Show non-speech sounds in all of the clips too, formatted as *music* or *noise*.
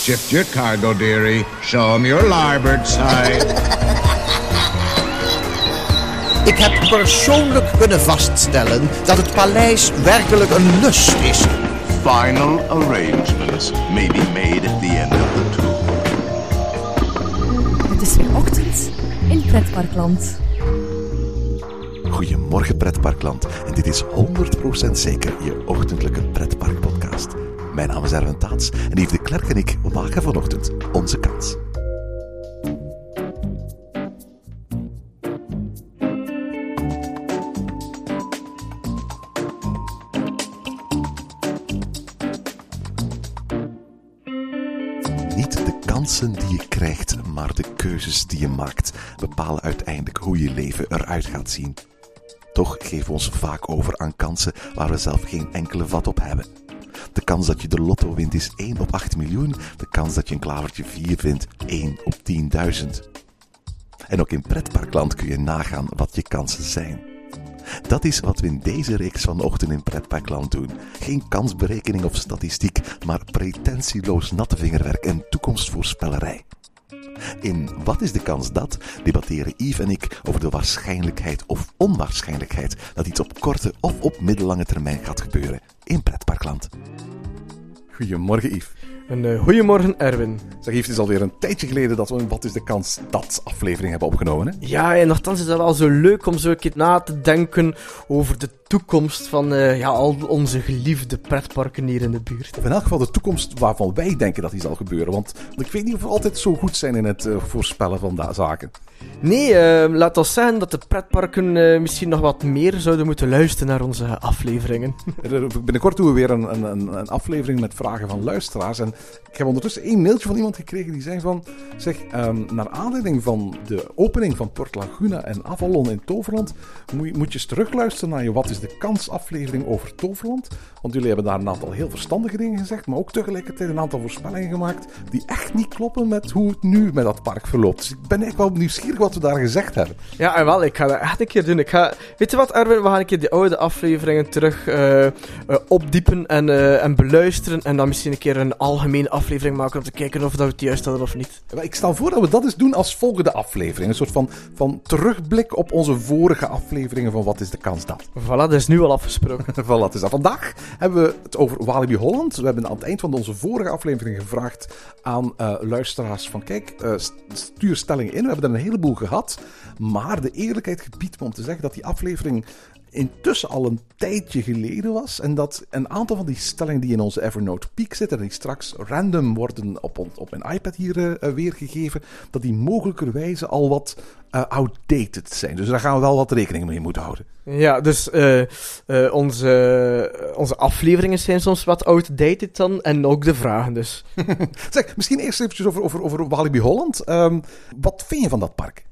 Shift your cargo, dearie. Show 'em your larboard side. Ik heb persoonlijk kunnen vaststellen dat het paleis werkelijk een lust is. Final arrangements may be made at the end of the tour. Het is weer ochtend in Pretparkland. Goedemorgen pretparkland en dit is 100% zeker je ochtendelijke pretparkpodcast. Mijn naam is Erwin Taats en Yves de Klerk en ik maken vanochtend onze kans. Niet de kansen die je krijgt, maar de keuzes die je maakt bepalen uiteindelijk hoe je leven eruit gaat zien. Toch geven we ons vaak over aan kansen waar we zelf geen enkele vat op hebben. De kans dat je de lotto wint is 1 op 8 miljoen. De kans dat je een klavertje 4 vindt 1 op 10.000. En ook in pretparkland kun je nagaan wat je kansen zijn. Dat is wat we in deze reeks vanochtend in Pretparkland doen. Geen kansberekening of statistiek, maar pretentieloos natte vingerwerk en toekomstvoorspellerij. In Wat is de kans dat debatteren Yves en ik over de waarschijnlijkheid of onwaarschijnlijkheid dat iets op korte of op middellange termijn gaat gebeuren in Pretparkland. Goedemorgen Yves. Een uh, goedemorgen, Erwin. Zeg Yves, het is alweer een tijdje geleden dat we een Wat is de kans dat aflevering hebben opgenomen. Hè? Ja, en nogthans is dat wel zo leuk om zo een keer na te denken over de toekomst van uh, ja, al onze geliefde pretparken hier in de buurt. Of in elk geval de toekomst waarvan wij denken dat die zal gebeuren. Want ik weet niet of we altijd zo goed zijn in het uh, voorspellen van zaken. Nee, uh, laat ons zeggen dat de pretparken uh, misschien nog wat meer zouden moeten luisteren naar onze afleveringen. *laughs* Binnenkort doen we weer een, een, een, aflevering met vragen van luisteraars. En ik heb ondertussen één mailtje van iemand gekregen die zei van... Zeg, um, naar aanleiding van de opening van Port Laguna en Avalon in Toverland... Moet je, moet je eens terugluisteren naar je Wat is de Kans aflevering over Toverland. Want jullie hebben daar een aantal heel verstandige dingen gezegd... maar ook tegelijkertijd een aantal voorspellingen gemaakt... die echt niet kloppen met hoe het nu met dat park verloopt. Dus ik ben echt wel nieuwsgierig wat we daar gezegd hebben. Ja, en wel, ik ga dat echt een keer doen. Ik ga, weet je wat, Erwin? We gaan een keer die oude afleveringen terug uh, uh, opdiepen en, uh, en beluisteren. En dan misschien een keer een algemene aflevering maken om te kijken of dat we het juist hadden of niet. Ik stel voor dat we dat eens doen als volgende aflevering. Een soort van, van terugblik op onze vorige afleveringen van Wat is de kans dat? Voilà, dat is nu al afgesproken. *laughs* voilà, dus vandaag hebben we het over Walibi Holland. We hebben aan het eind van onze vorige aflevering gevraagd aan luisteraars van kijk, stuur stellingen in. We hebben er een gehad. Maar de eerlijkheid gebiedt me om te zeggen dat die aflevering intussen al een tijdje geleden was. En dat een aantal van die stellingen die in onze Evernote Peak zitten, en die straks random worden op, op mijn iPad hier uh, weergegeven, dat die mogelijkerwijze al wat uh, outdated zijn. Dus daar gaan we wel wat rekening mee moeten houden. Ja, dus uh, onze, onze afleveringen zijn soms wat outdated dan, en ook de vragen dus. *laughs* zeg, misschien eerst eventjes over, over, over Walibi Holland. Um, wat vind je van dat park?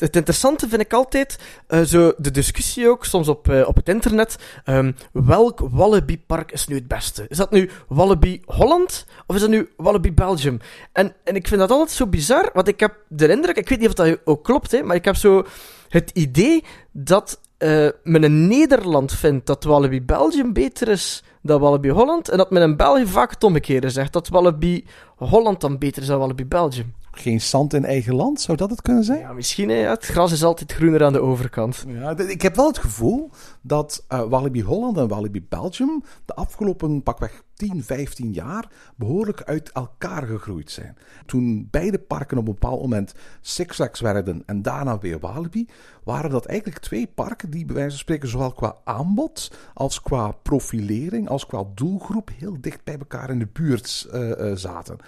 Het interessante vind ik altijd, uh, zo de discussie ook, soms op, uh, op het internet, um, welk Wallaby-park is nu het beste? Is dat nu Wallaby Holland, of is dat nu Wallaby Belgium? En, en ik vind dat altijd zo bizar, want ik heb de indruk, ik weet niet of dat ook klopt, hè, maar ik heb zo het idee dat uh, men in Nederland vindt dat Wallaby Belgium beter is dan Wallaby Holland, en dat men in België vaak het zegt, dat Wallaby Holland dan beter is dan Wallaby Belgium geen zand in eigen land? Zou dat het kunnen zijn? Ja, misschien. Hè. Het gras is altijd groener aan de overkant. Ja, ik heb wel het gevoel dat uh, Walibi Holland en Walibi Belgium de afgelopen pakweg 10, 15 jaar behoorlijk uit elkaar gegroeid zijn. Toen beide parken op een bepaald moment Six Flags werden en daarna weer Walibi, waren dat eigenlijk twee parken die bij wijze van spreken zowel qua aanbod als qua profilering als qua doelgroep heel dicht bij elkaar in de buurt uh, uh, zaten.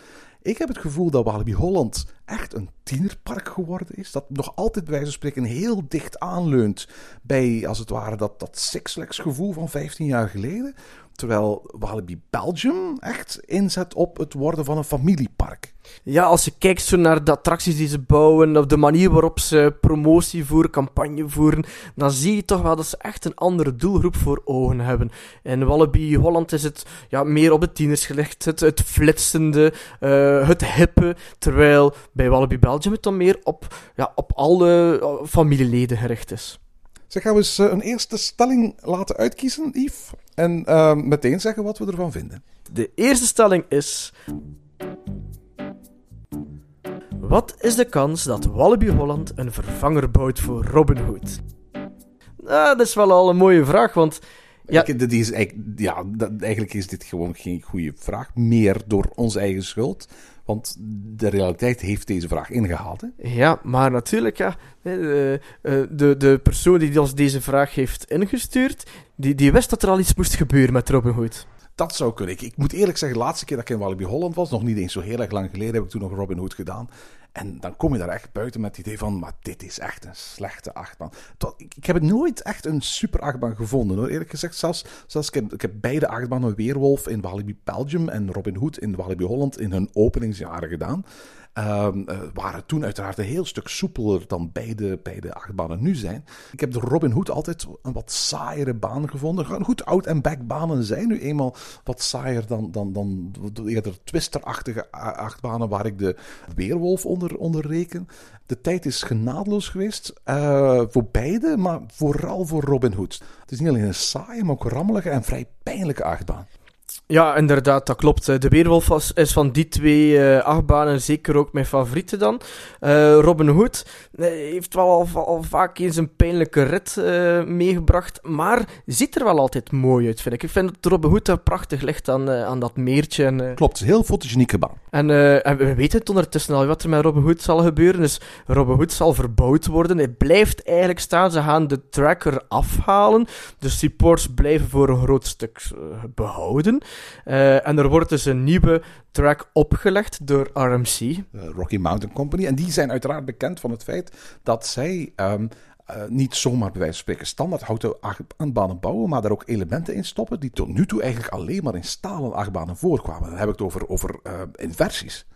Ik heb het gevoel dat Walibi Holland echt een tienerpark geworden is. Dat nog altijd bij wijze van spreken heel dicht aanleunt bij, als het ware, dat, dat Six gevoel van 15 jaar geleden. Terwijl Walibi Belgium echt inzet op het worden van een familiepark. Ja, als je kijkt zo naar de attracties die ze bouwen, of de manier waarop ze promotie voeren, campagne voeren, dan zie je toch wel dat ze echt een andere doelgroep voor ogen hebben. In Wallaby Holland is het ja, meer op de tieners gelegd, het, het flitsende, uh, het hippe, terwijl bij Wallaby Belgium het dan meer op, ja, op alle uh, familieleden gericht is. Zeg, gaan we eens een eerste stelling laten uitkiezen, Yves? En uh, meteen zeggen wat we ervan vinden. De eerste stelling is... Wat is de kans dat Wallaby Holland een vervanger bouwt voor Robin Hood? Ah, dat is wel al een mooie vraag, want ja. Ik, dit is, eigenlijk- ja, dat- eigenlijk is dit gewoon geen goede vraag. Meer door onze eigen schuld. Want de realiteit heeft deze vraag ingehaald. Hè? Ja, maar natuurlijk, ja. eh, eh, De, de persoon die ons deze vraag heeft ingestuurd, die, die wist dat er al iets moest gebeuren met Robin Hood. Dat zou kunnen. Ik, ik moet eerlijk zeggen, de laatste keer dat ik in Walibi Holland was, nog niet eens zo heel erg lang geleden, heb ik toen nog Robin Hood gedaan. En dan kom je daar echt buiten met het idee van, maar dit is echt een slechte achtbaan. Tot, ik, heb het nooit echt een super achtbaan gevonden hoor, eerlijk gezegd. Zelfs, zelfs ik, heb, ik heb beide achtbanen, Weerwolf in Walibi Belgium en Robin Hood in Walibi Holland, in hun openingsjaren gedaan. Ehm, eh, waren toen uiteraard een heel stuk soepeler dan beide, beide achtbanen nu zijn. Ik heb de Robin Hood altijd een wat saaiere baan gevonden. Goed, out- en backbanen zijn nu eenmaal wat saaier dan, dan, dan de eerder twisterachtige achtbanen waar ik de Weerwolf onder, onder reken. De tijd is genadeloos geweest eh, voor beide, maar vooral voor Robin Hood. Het is niet alleen een saaie, maar ook rammelige en vrij pijnlijke achtbaan. Ja, inderdaad, dat klopt. De Weerwolf was, is van die twee eh, achtbanen zeker ook mijn favoriete dan. Eh, Robin Hood eh, heeft wel al, al vaak eens een pijnlijke rit meegebracht, maar ziet er wel altijd mooi uit, vind ik. Ik vind dat Robin Hood er prachtig ligt aan, aan dat meertje. En, Klopt, heel fotogenieke baan. En, en we weten het ondertussen al wat er met Robin Hood zal gebeuren. Dus Robin Hood zal verbouwd worden. Hij blijft eigenlijk staan. Ze gaan de tracker afhalen. De supports blijven voor een groot stuk eh, behouden. Eh, en er wordt dus een nieuwe track opgelegd door RMC. de Rocky Mountain Company. En die zijn uiteraard bekend van het feit dat zij ehm, eh, niet zomaar bij wijze van spreken standaard houten achtbanen bouwen, maar daar ook elementen in stoppen die tot nu toe eigenlijk alleen maar in stalen achtbanen voorkwamen. Dan heb ik het over, over eh, inversies.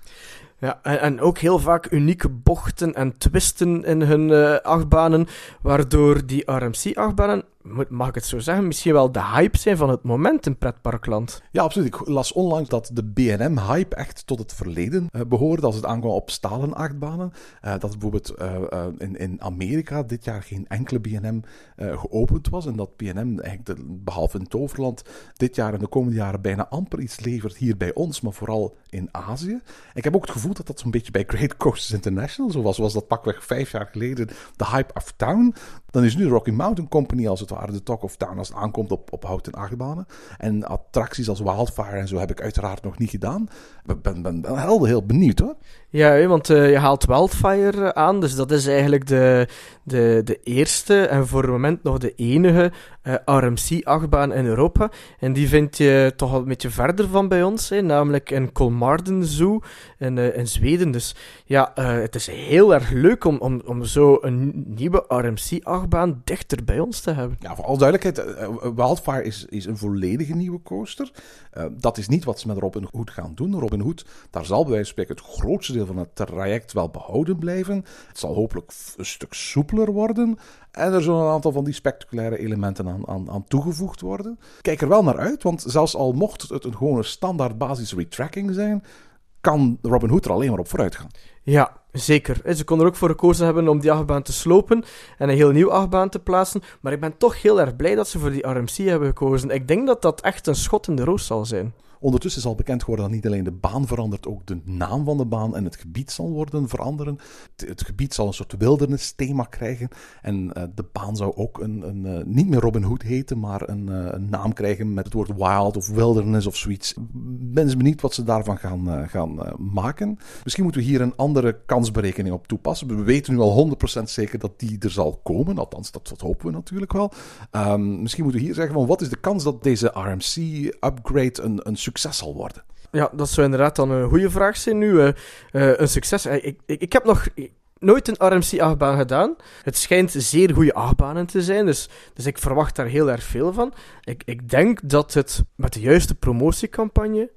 Ja, en, en ook heel vaak unieke bochten en twisten in hun eh, achtbanen, waardoor die RMC-achtbanen, mag ik het zo zeggen, misschien wel de hype zijn van het moment in pretparkland. Ja, absoluut. Ik las onlangs dat de BNM-hype echt tot het verleden eh, behoorde als het aankwam op stalen achtbanen. Eh, dat bijvoorbeeld eh, in, in Amerika dit jaar geen enkele BNM geopend was. En dat BNM, eigenlijk behalve in Toverland, dit jaar en de komende jaren bijna amper iets levert hier bij ons, maar vooral in Azië. Ik heb ook het gevoel dat dat zo'n beetje bij Great Coasters International zo was. Dat pakweg vijf jaar geleden de hype of town. Dan is nu Rocky Mountain Company als het ware de talk of town als het aankomt op, op houten achtbanen. En attracties als Wildfire en zo heb ik uiteraard nog niet gedaan. Ik ben, ben, ben heel, heel benieuwd hoor. Ja, want eh, je haalt Wildfire eh, aan, dus dat is eigenlijk de, de, de eerste en voor het moment nog de enige eh, RMC-achtbaan in Europa. En die vind je toch al een beetje verder van bij ons, hè, namelijk in Kolmarden Zoo in, in Zweden. Dus ja, het is heel erg leuk om, om, om zo een nieuwe RMC-achtbaan dichter bij ons te hebben. Ja, voor alle duidelijkheid, Wildfire is, is een volledige nieuwe coaster. Dat is niet wat ze met Robin Hood gaan doen. Robin Daar zal bij wijze van spreken het grootste deel van het traject wel behouden blijven. Het zal hopelijk een stuk soepeler worden. En er zullen een aantal van die spectaculaire elementen aan, aan, toegevoegd worden. Kijk er wel naar uit, want zelfs al mocht het een gewone standaard basis retracking zijn, kan Robin Hood er alleen maar op vooruit gaan. Ja, zeker. Ze konden er ook voor gekozen hebben om die achtbaan te slopen en een heel nieuw achtbaan te plaatsen. Maar ik ben toch heel erg blij dat ze voor die RMC hebben gekozen. Ik denk dat dat echt een schot in de roos zal zijn. Ondertussen is al bekend geworden dat niet alleen de baan verandert, ook de naam van de baan en het gebied zal worden veranderen. Het, gebied zal een soort wildernis-thema krijgen. En eh, de baan zou ook een, een, eh, niet meer Robin Hood heten, maar een, eh, een naam krijgen met het woord wild of wilderness of zoiets. Ben eens benieuwd wat ze daarvan gaan, gaan maken. Misschien moeten we hier een andere kansberekening op toepassen. We weten nu al 100% zeker dat die er zal komen. Althans, dat, dat hopen we natuurlijk wel. Ehm, misschien moeten we hier zeggen van wat is de kans dat deze RMC-upgrade een, een succes zal worden? Ja, dat zou inderdaad dan een goede vraag zijn nu. eh, eh, een succes. Eh, ik, ik, ik heb nog nooit een RMC-achtbaan gedaan. Het schijnt zeer goede achtbanen te zijn, dus, dus ik verwacht daar heel erg veel van. Ik, ik denk dat het met de juiste promotiecampagne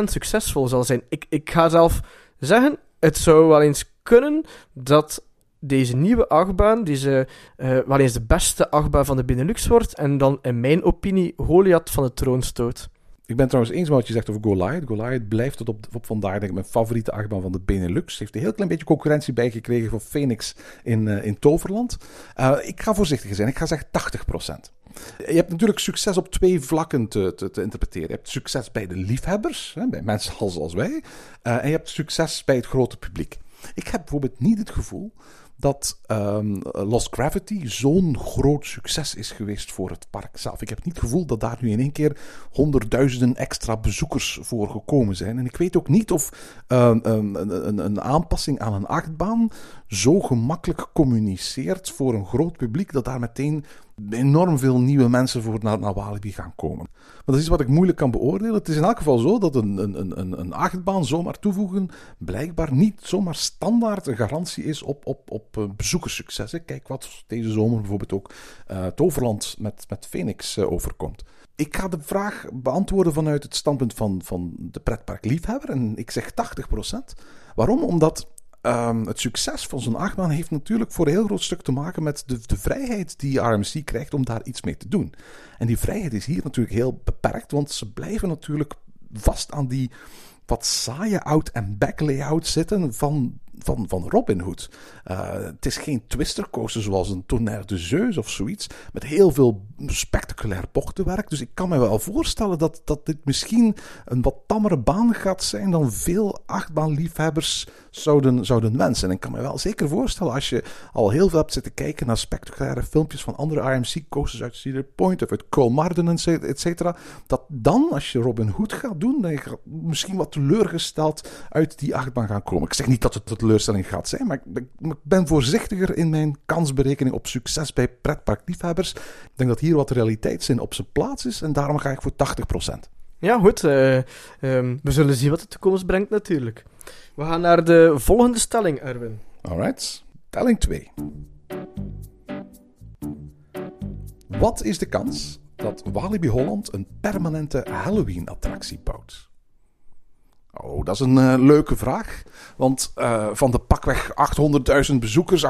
100% succesvol zal zijn. Ik, ik ga zelf zeggen, het zou wel eens kunnen dat deze nieuwe achtbaan, deze, eh, wel eens de beste achtbaan van de Benelux wordt, en dan in mijn opinie Goliath van de troon stoot. Ik ben trouwens eens wat je zegt over Goliath. Goliath blijft tot op, op vandaag denk ik mijn favoriete achtbaan van de Benelux. Heeft een heel klein beetje concurrentie bijgekregen van Phoenix in, eh, in Toverland. Uh, ik ga voorzichtig zijn. Ik ga zeggen 80%. Je hebt natuurlijk succes op twee vlakken te, te, te interpreteren. Je hebt succes bij de liefhebbers, bij mensen als, als wij. Uh, en je hebt succes bij het grote publiek. Ik heb bijvoorbeeld niet het gevoel dat ehm, Lost Gravity zo'n groot succes is geweest voor het park zelf. Ik heb niet het gevoel dat daar nu in één keer honderdduizenden extra bezoekers voor gekomen zijn. En ik weet ook niet of ehm, ehm, een, een, een aanpassing aan een achtbaan zo gemakkelijk communiceert voor een groot publiek dat daar meteen enorm veel nieuwe mensen voor naar, naar Walibi gaan komen. Maar dat is wat ik moeilijk kan beoordelen. Het is in elk geval zo dat een, een, een, een achtbaan zomaar toevoegen blijkbaar niet zomaar standaard een garantie is op, op, op eh, bezoekerssucces. Kijk wat deze zomer bijvoorbeeld ook uh, Toverland met, met Phoenix uh, overkomt. Ik ga de vraag beantwoorden vanuit het standpunt van, van de pretparkliefhebber. En ik zeg 80%. Waarom? Omdat Um, het succes van zo'n achtbaan heeft natuurlijk voor een heel groot stuk te maken met de, de vrijheid die RMC krijgt om daar iets mee te doen. En die vrijheid is hier natuurlijk heel beperkt, want ze blijven natuurlijk vast aan die wat saaie out- en back layout zitten van van, van Robin Hood. Uh, het is geen twister coaster zoals een Tonnerre de Zeus of zoiets. Met heel veel spectaculair bochtenwerk. Dus ik kan me wel voorstellen dat, dat dit misschien een wat tammere baan gaat zijn dan veel achtbaanliefhebbers zouden, zouden wensen. En ik kan me wel zeker voorstellen als je al heel veel hebt zitten kijken naar spectaculaire filmpjes van andere RMC-coasters uit Cedar Point of uit Colmarden, et cetera. Dat dan, als je Robin Hood gaat doen, dan je misschien wat teleurgesteld uit die achtbaan gaan komen. Ik zeg niet dat het teleurstelling gaat zijn, maar ik ben voorzichtiger in mijn kansberekening op succes bij pretparkliefhebbers. Ik denk dat hier wat realiteitszin op zijn plaats is en daarom ga ik voor 80%. Ja, goed. Uh, um, we zullen zien wat de toekomst brengt natuurlijk. We gaan naar de volgende stelling, Erwin. Alright. Stelling 2. Wat is de kans dat Walibi Holland een permanente Halloween-attractie bouwt? Oh, dat is een uh, leuke vraag. Want uh, van de pakweg 800.000 bezoekers,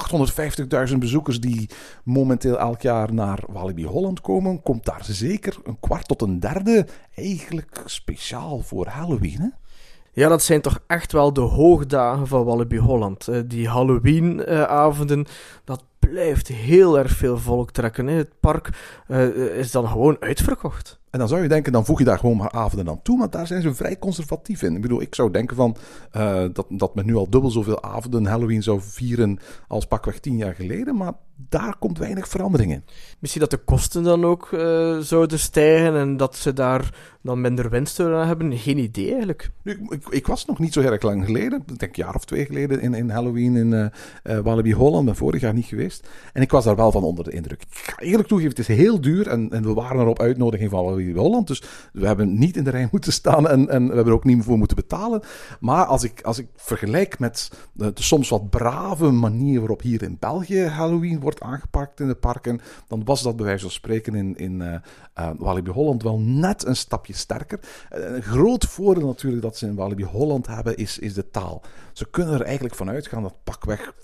850.000 bezoekers die momenteel elk jaar naar Walibi Holland komen, komt daar zeker een kwart tot een derde eigenlijk speciaal voor Halloween. Ja, dat zijn toch echt wel de hoogdagen van Walibi Holland. Die Halloween-avonden, dat blijft heel erg veel volk trekken. Hè. Het park is dan gewoon uitverkocht. En dan zou je denken, dan voeg je daar gewoon maar avonden aan toe. Maar daar zijn ze vrij conservatief in. Ik bedoel, ik zou denken van uh, dat, dat men nu al dubbel zoveel avonden Halloween zou vieren als pakweg tien jaar geleden. Maar daar komt weinig verandering in. Misschien dat de kosten dan ook uh, zouden stijgen en dat ze daar dan minder winst aan hebben. Geen idee eigenlijk. Nu, ik, ik, was nog niet zo erg lang geleden, ik denk een jaar of twee geleden, in, in Halloween in uh, uh, Walibi Holland. Ben vorig jaar niet geweest. En ik was daar wel van onder de indruk. Ik ga eerlijk toegeven, het is heel duur en, en we waren er op uitnodiging van Walibi Holland. Dus we hebben niet in de rij moeten staan en, en we hebben er ook niet voor moeten betalen. Maar als ik, als ik vergelijk met de, de soms wat brave manier waarop hier in België Halloween wordt aangepakt in de parken, dan was dat bij wijze van spreken in, in uh, uh, Walibi Holland wel net een stapje sterker. Uh, een groot voordeel natuurlijk dat ze in Walibi Holland hebben, is, is de taal. Ze kunnen er eigenlijk van uitgaan dat pakweg 95%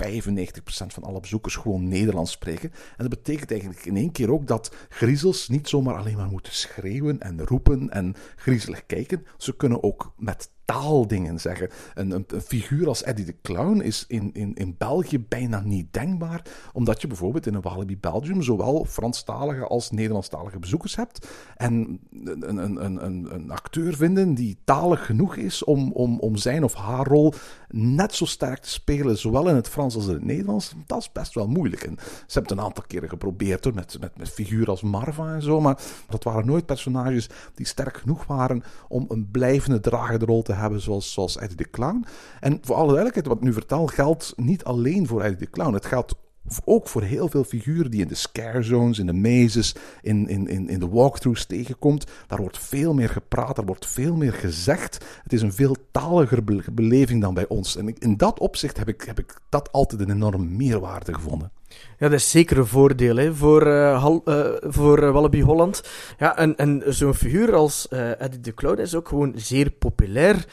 van alle bezoekers gewoon Nederlands spreken. En dat betekent eigenlijk in één keer ook dat griezels niet zomaar alleen maar moeten schreeuwen en roepen en griezelig kijken. Ze kunnen ook met taaldingen zeggen. Een, een, een, figuur als Eddie de Clown is in, in, in België bijna niet denkbaar, omdat je bijvoorbeeld in een Walibi Belgium zowel Franstalige als Nederlandstalige bezoekers hebt. En een, een, een, een, acteur vinden die talig genoeg is om, om, om zijn of haar rol net zo sterk te spelen, zowel in het Frans als in het Nederlands, dat is best wel moeilijk. En ze hebben het een aantal keren geprobeerd met, met, met figuren als Marva en zo, maar dat waren nooit personages die sterk genoeg waren om een blijvende dragende rol te hebben, zoals, zoals Eddie de Clown. En voor alle duidelijkheid, wat ik nu vertel, geldt niet alleen voor Eddie de Clown. Het geldt ook voor heel veel figuren die in de scare zones, in de mazes, in, in, in, in de walkthroughs tegenkomt. Daar wordt veel meer gepraat, daar wordt veel meer gezegd. Het is een veel taliger beleving dan bij ons. En in dat opzicht heb ik, heb ik dat altijd een enorme meerwaarde gevonden. Ja, dat is zeker een voordeel hè, voor, uh, Hal, uh, voor uh, Wallaby Holland. Ja, en, en zo'n figuur als Eddie de Clown is ook gewoon zeer populair,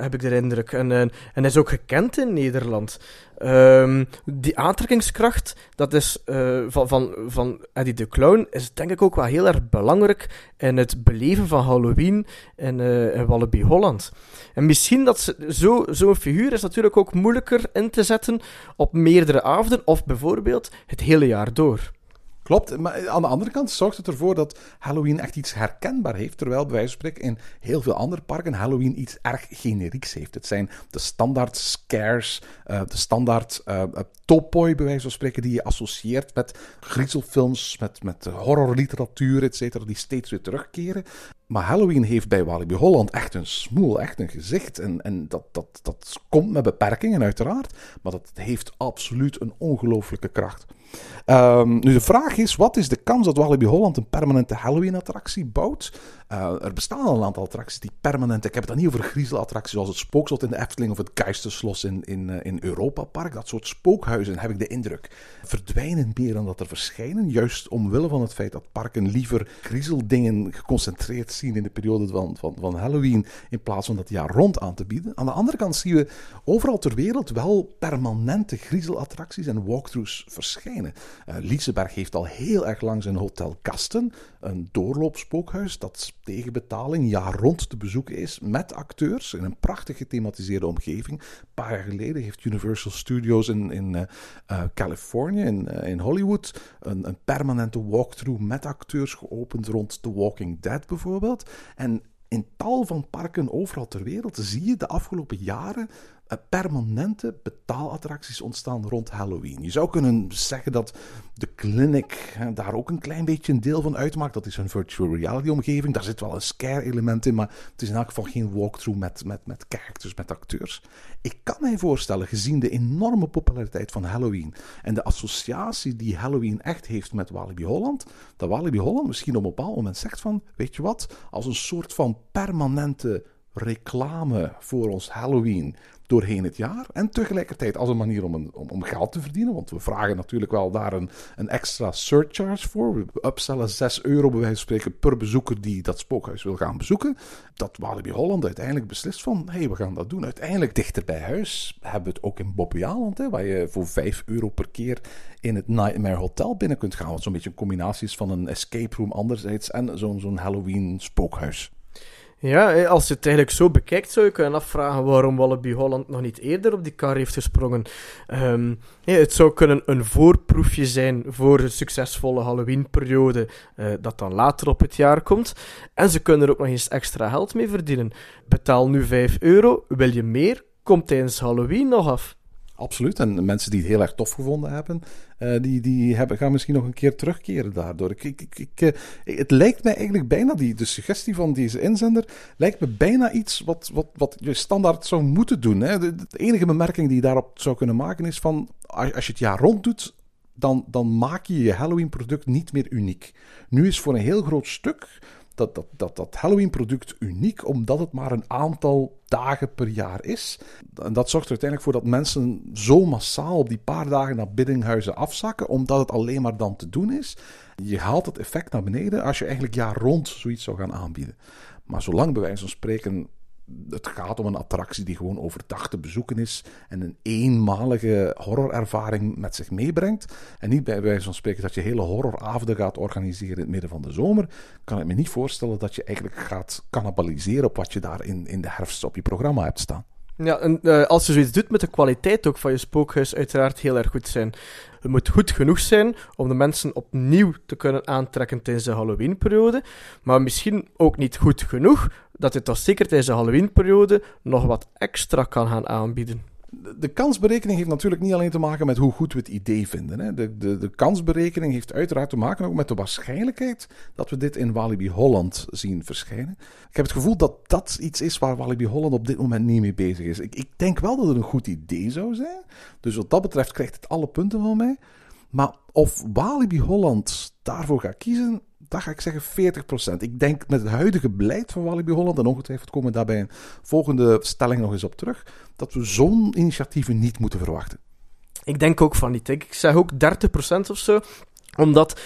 heb ik de indruk. En, en is ook gekend in Nederland. Um, die aantrekkingskracht, dat is van, van, van Eddie de Clown, is denk ik ook wel heel erg belangrijk in het beleven van Halloween in, in Wallaby Holland. En misschien dat zo'n zo figuur is natuurlijk ook moeilijker in te zetten op meerdere avonden, of bijvoorbeeld het hele jaar door. Klopt, maar aan de andere kant zorgt het ervoor dat Halloween echt iets herkenbaar heeft. Terwijl bij wijze van spreken in heel veel andere parken Halloween iets erg generieks heeft. Het zijn de standaard scares, uh, de standaard uh, topoi bij wijze van spreken die je associeert met griezelfilms, met, met horrorliteratuur, et cetera, die steeds weer terugkeren. Maar Halloween heeft bij Walibi Holland echt een smoel, echt een gezicht. En, en dat, dat, dat komt met beperkingen, uiteraard. Maar dat heeft absoluut een ongelooflijke kracht. Um, nu, de vraag is: wat is de kans dat Walibi Holland een permanente Halloween-attractie bouwt? Uh, er bestaan al een aantal attracties die permanent. Ik heb het dan niet over griezelattracties zoals het Spookslot in de Efteling of het Geisterslos in, in, uh, in Europa Park. Dat soort spookhuizen, heb ik de indruk, verdwijnen meer dan dat er verschijnen. Juist omwille van het feit dat parken liever griezeldingen geconcentreerd zien in de periode van, van, van Halloween. in plaats van dat jaar rond aan te bieden. Aan de andere kant zien we overal ter wereld wel permanente griezelattracties en walkthroughs verschijnen. Uh, Liseberg heeft al heel erg lang zijn Hotel Kasten, een doorloopspookhuis dat tegen betaling jaar rond te bezoeken is met acteurs in een prachtig gethematiseerde omgeving. Een paar jaar geleden heeft Universal Studios in, in uh, uh, Californië, in, in Hollywood, een, een permanente walkthrough met acteurs geopend rond The Walking Dead bijvoorbeeld. En in tal van parken overal ter wereld zie je de afgelopen jaren permanente betaalattracties ontstaan rond Halloween. Je zou kunnen zeggen dat de Clinic daar ook een klein beetje een deel van uitmaakt. Dat is een virtual reality omgeving. Daar zit wel een scare element in, maar het is in elk geval geen walkthrough met, met, met characters, met acteurs. Ik kan mij voorstellen, gezien de enorme populariteit van Halloween en de associatie die Halloween echt heeft met Walibi Holland, dat Walibi Holland misschien op een bepaald moment zegt van, weet je wat, als een soort van permanente reclame voor ons Halloween doorheen het jaar. En tegelijkertijd als een manier om, een, om, om, geld te verdienen. Want we vragen natuurlijk wel daar een, een extra surcharge voor. We upsellen 6 euro bij wijze van spreken per bezoeker die dat spookhuis wil gaan bezoeken. Dat Walibi Holland uiteindelijk beslist van, hé, hey, we gaan dat doen. Uiteindelijk dichter bij huis hebben we het ook in Bobbejaanland, waar je voor 5 euro per keer in het Nightmare Hotel binnen kunt gaan. Wat zo'n beetje een combinatie is van een escape room anderzijds en zo'n zo'n Halloween spookhuis. Ja, als je het eigenlijk zo bekijkt, zou je kunnen afvragen waarom Wallaby Holland nog niet eerder op die kar heeft gesprongen. Ja, het zou kunnen een voorproefje zijn voor een succesvolle Halloween-periode, uh, dat dan later op het jaar komt. En ze kunnen er ook nog eens extra geld mee verdienen. Betaal nu 5 euro, wil je meer? Komt tijdens Halloween nog af. Absoluut. En mensen die het heel erg tof gevonden hebben, uh, die, die hebben, gaan misschien nog een keer terugkeren daardoor. Ik, ik, ik, uh, het lijkt mij eigenlijk bijna, die, de suggestie van deze inzender, lijkt me bijna iets wat, wat, wat je standaard zou moeten doen. Hè. De, enige bemerking die je daarop zou kunnen maken is van, als, als je het jaar rond doet, dan, dan maak je je Halloween-product niet meer uniek. Nu is voor een heel groot stuk dat, dat, dat, dat Halloween-product uniek, omdat het maar een aantal dagen per jaar is. En dat zorgt er uiteindelijk voor dat mensen zo massaal op die paar dagen naar biddinghuizen afzakken, omdat het alleen maar dan te doen is. Je haalt het effect naar beneden als je eigenlijk jaar rond zoiets zou gaan aanbieden. Maar zolang bij wijze van spreken het gaat om een attractie die gewoon overdag te bezoeken is en een eenmalige horrorervaring met zich meebrengt. En niet bij wijze van spreken dat je hele horroravonden gaat organiseren in het midden van de zomer. Kan ik me niet voorstellen dat je eigenlijk gaat cannibaliseren op wat je daar in, in de herfst op je programma hebt staan. Ja, en uh, als je zoiets doet, met de kwaliteit ook van je spookhuis uiteraard heel erg goed zijn. Het moet goed genoeg zijn om de mensen opnieuw te kunnen aantrekken tijdens de Halloween-periode, maar misschien ook niet goed genoeg dat je toch zeker tijdens de Halloween-periode nog wat extra kan gaan aanbieden de kansberekening heeft natuurlijk niet alleen te maken met hoe goed we het idee vinden. Hè. De, de, de kansberekening heeft uiteraard te maken ook met de waarschijnlijkheid dat we dit in Walibi Holland zien verschijnen. Ik heb het gevoel dat dat iets is waar Walibi Holland op dit moment niet mee bezig is. Ik, ik denk wel dat het een goed idee zou zijn. Dus wat dat betreft krijgt het alle punten van mij. Maar of Walibi Holland daarvoor gaat kiezen, daar ga ik zeggen 40%. Ik denk met het huidige beleid van Walibi Holland, en ongetwijfeld komen we daarbij een volgende stelling nog eens op terug, dat we zo'n initiatieven niet moeten verwachten. Ik denk ook van niet. Ik zeg ook 30% of zo, omdat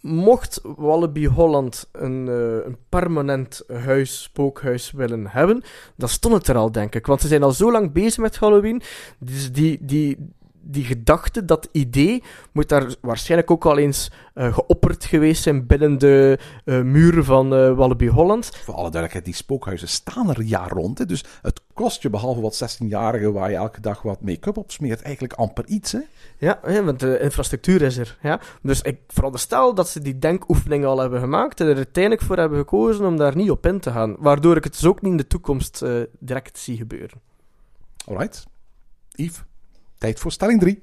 mocht Wallaby Holland een, uh, een, permanent huis, spookhuis willen hebben, dan stond het er al, denk ik. Want ze zijn al zo lang bezig met Halloween. Dus die, die, die gedachte, dat idee, moet daar waarschijnlijk ook al eens eh, geopperd geweest zijn binnen de eh, muren van eh, Wallaby Holland. Voor alle duidelijkheid, die spookhuizen staan er jaar rond. Hè? Dus het kost je, behalve wat 16-jarigen waar je elke dag wat make-up op smeert, eigenlijk amper iets. Hè? Ja, hè, want de infrastructuur is er. Ja? Dus ik veronderstel dat ze die denkoefening al hebben gemaakt en er uiteindelijk voor hebben gekozen om daar niet op in te gaan. Waardoor ik het dus ook niet in de toekomst direct zie gebeuren. Alright. Yves, tijd voor stelling 3.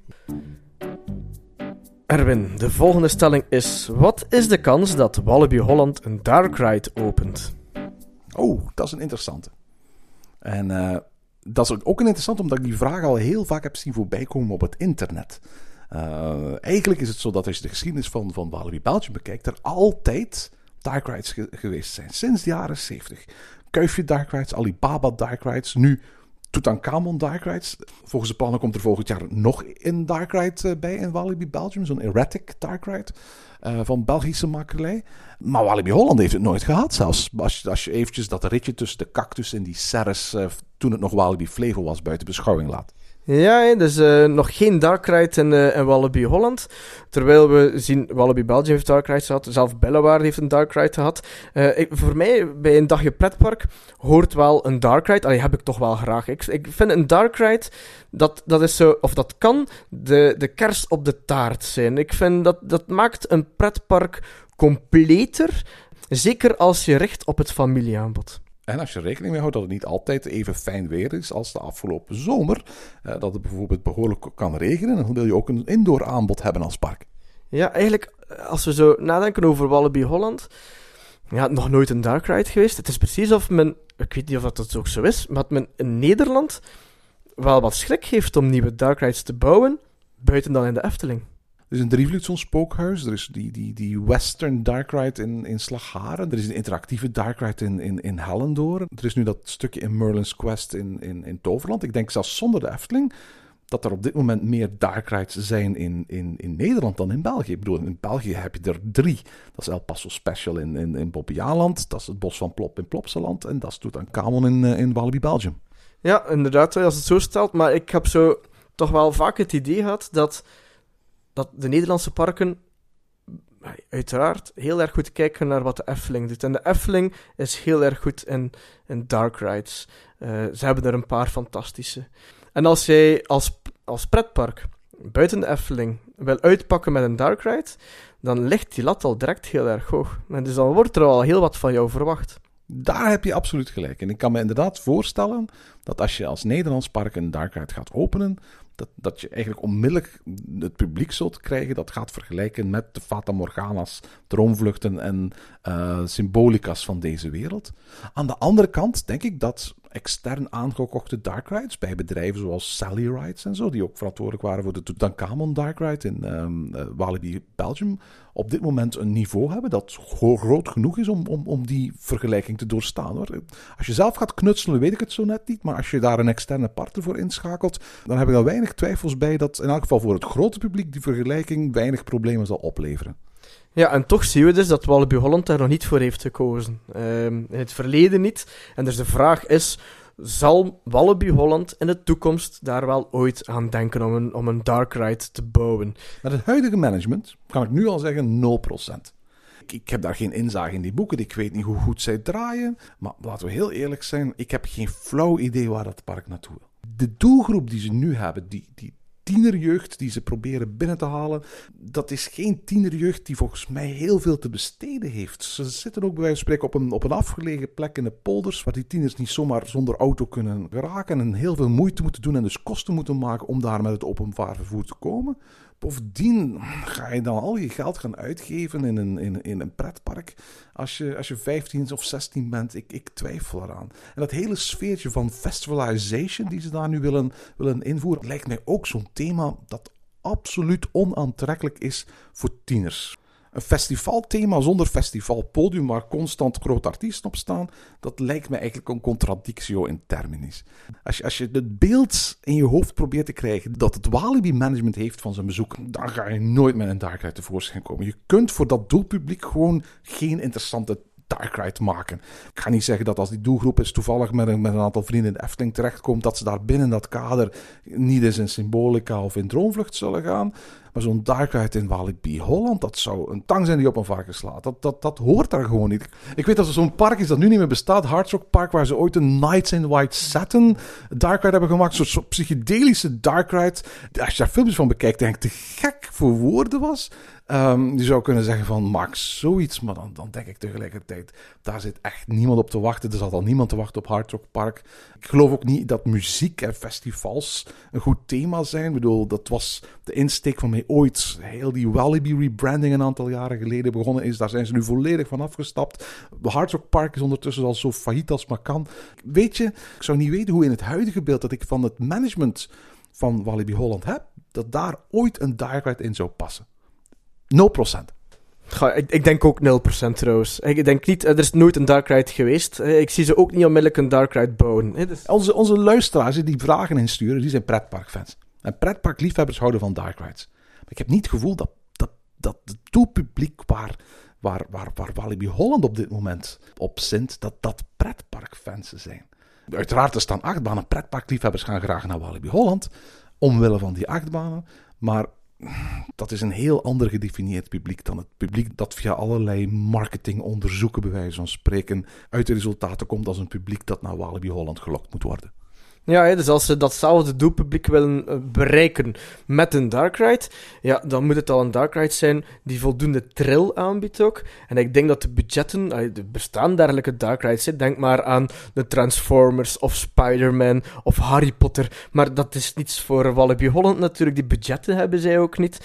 Erwin, de volgende stelling is: wat is de kans dat Wallaby Holland een dark ride opent? Oh, dat is een interessante. En eh, dat is ook een interessante omdat ik die vraag al heel vaak heb zien voorbij komen op het internet. Eh, eigenlijk is het zo dat als je de geschiedenis van, van Walibi Belgium bekijkt, er altijd dark rides ge- geweest zijn. Sinds de jaren 70. Kuifje dark rides, Alibaba dark rides, nu Tutankhamon dark rides. Volgens de plannen komt er volgend jaar nog een dark ride eh, bij in Walibi Belgium. Zo'n erratic dark ride eh, van Belgische makelij. Maar Walibi Holland heeft het nooit gehad zelfs. Als je, als je eventjes dat ritje tussen de cactus en die serres, eh, toen het nog Walibi Flevo was, buiten beschouwing laat. Ja, dus eh, nog geen dark ride in, eh, in Wallaby Holland. Terwijl we zien, Wallaby Belgium heeft dark rides gehad. Zelf Bellewaarde heeft een dark ride gehad. Eh, ik, voor mij, bij een dagje pretpark, hoort wel een dark ride. Allee, heb ik toch wel graag. Ik, ik vind een dark ride, dat, dat is zo, of dat kan de, de kers op de taart zijn. Ik vind dat, dat maakt een pretpark completer. Zeker als je richt op het familieaanbod. En als je rekening mee houdt dat het niet altijd even fijn weer is als de afgelopen zomer, eh, dat het bijvoorbeeld behoorlijk kan regenen, dan wil je ook een indoor aanbod hebben als park. Ja, eigenlijk, als we zo nadenken over Wallaby Holland, ja, nog nooit een dark ride geweest. Het is precies of men, ik weet niet of dat ook zo is, maar dat men in Nederland wel wat schrik heeft om nieuwe dark rides te bouwen, buiten dan in de Efteling. Er is een Drievoetson spookhuis, er is die, die, die Western Dark Ride in, in Slagharen, er is een interactieve Dark Ride in, in, in er is nu dat stukje in Merlin's Quest in, in, in Toverland. Ik denk zelfs zonder de Efteling dat er op dit moment meer Dark Rides zijn in, in, in Nederland dan in België. Ik bedoel, in België heb je er drie. Dat is El Paso Special in, in, in dat is het Bos van Plop in Plopsaland en dat is Tutankhamon in, eh, in Walibi Belgium. Ja, inderdaad, als het zo stelt. Maar ik heb zo toch wel vaak het idee gehad dat, dat de Nederlandse parken uiteraard heel erg goed kijken naar wat de Efteling doet. En de Efteling is heel erg goed in, in dark rides. Eh, ze hebben er een paar fantastische. En als jij als, als pretpark buiten de Efteling wil uitpakken met een dark ride, dan ligt die lat al direct heel erg hoog. En dus dan wordt er al heel wat van jou verwacht. Daar heb je absoluut gelijk. En ik kan me inderdaad voorstellen dat als je als Nederlands park een dark ride gaat openen, dat, dat je eigenlijk onmiddellijk het publiek zult krijgen dat gaat vergelijken met de Fata Morgana's, droomvluchten en eh, symbolica's van deze wereld. Aan de andere kant denk ik dat extern aangekochte dark rides bij bedrijven zoals Sally Rides en zo, die ook verantwoordelijk waren voor de Tutankhamon dark ride in eh, Walibi Belgium, op dit moment een niveau hebben dat groot genoeg is om, om, om die vergelijking te doorstaan. Hoor. Als je zelf gaat knutselen, weet ik het zo net niet, maar als je daar een externe partner voor inschakelt, dan heb ik er weinig twijfels bij dat in elk geval voor het grote publiek die vergelijking weinig problemen zal opleveren. Ja, en toch zien we dus dat Walibi Holland daar nog niet voor heeft gekozen. Ehm, in het verleden niet. En dus de vraag is, zal Walibi Holland in de toekomst daar wel ooit aan denken om een, om een dark ride te bouwen? Met het huidige management kan ik nu al zeggen 0%. Ik, heb daar geen inzage in die boeken. Ik weet niet hoe goed zij draaien. Maar laten we heel eerlijk zijn. Ik heb geen flauw idee waar dat park naartoe wil. De doelgroep die ze nu hebben, die, die tienerjeugd die ze proberen binnen te halen, dat is geen tienerjeugd die volgens mij heel veel te besteden heeft. Ze zitten ook bij wijze van spreken op een, op een afgelegen plek in de polders, waar die tieners niet zomaar zonder auto kunnen geraken en heel veel moeite moeten doen en dus kosten moeten maken om daar met het openbaar vervoer te komen. Bovendien ga je dan al je geld gaan uitgeven in een, in, in een pretpark als je, als je 15 of 16 bent. Ik, ik twijfel eraan. En dat hele sfeertje van festivalization die ze daar nu willen, willen invoeren, lijkt mij ook zo'n thema dat absoluut onaantrekkelijk is voor tieners. Een festivalthema zonder festivalpodium waar constant grote artiesten op staan, dat lijkt me eigenlijk een contradictio in terminis. Als je, als je het beeld in je hoofd probeert te krijgen dat het Walibi management heeft van zijn bezoek, dan ga je nooit met een dark ride tevoorschijn komen. Je kunt voor dat doelpubliek gewoon geen interessante dark ride maken. Ik ga niet zeggen dat als die doelgroep is toevallig met een, met een aantal vrienden in de Efteling terechtkomt, dat ze daar binnen dat kader niet eens in Symbolica of in Droomvlucht zullen gaan. Maar zo'n dark ride in Walibi Holland, dat zou een tang zijn die op een varken slaat. Dat, dat, dat hoort daar gewoon niet. Ik weet dat er zo'n park is dat nu niet meer bestaat, Hard Park, waar ze ooit een Nights in White Satin dark ride hebben gemaakt. Zo'n soort psychedelische dark ride. Als je daar filmpjes van bekijkt, denk ik te gek voor woorden was. Um, je zou kunnen zeggen van maak zoiets, maar dan, dan denk ik tegelijkertijd, daar zit echt niemand op te wachten. Er zal al niemand te wachten op Hard Rock Park. Ik geloof ook niet dat muziek en festivals een goed thema zijn. Ik bedoel, dat was de insteek van ooit. Heel die Walibi rebranding een aantal jaren geleden begonnen is. Daar zijn ze nu volledig van afgestapt. Hard Rock Park is ondertussen al zo failliet als maar kan. Weet je, ik zou niet weten hoe in het huidige beeld dat ik van het management van Walibi Holland heb, dat daar ooit een direct in zou passen. 0%. Ga, ik, ik, denk ook 0% trouwens. Ik denk niet, er is nooit een Dark Ride geweest. Ik zie ze ook niet onmiddellijk een Dark Ride bouwen. Dus... Onze, onze luisteraars die vragen insturen, die zijn pretparkfans. En pretparkliefhebbers houden van Dark Rides. Ik heb niet het gevoel dat, dat, dat het doelpubliek waar, waar, waar, waar Walibi Holland op dit moment op zint, dat dat pretparkfans zijn. Uiteraard, er staan achtbanen. Pretparkliefhebbers gaan graag naar Walibi Holland, omwille van die achtbanen. Maar dat is een heel ander gedefinieerd publiek dan het publiek dat via allerlei marketingonderzoeken, bij wijze van spreken, uit de resultaten komt als een publiek dat naar Walibi Holland gelokt moet worden. Ja, dus als ze datzelfde doelpubliek willen eh, bereiken met een Dark Ride, ja, dan moet het al een Dark Ride zijn die voldoende trill aanbiedt ook. En ik denk dat de budgetten, er bestaan dergelijke Dark Rides, denk maar aan de Transformers of Spider-Man of Harry Potter, maar dat is niets voor Walibi Holland natuurlijk, die budgetten hebben zij ook niet,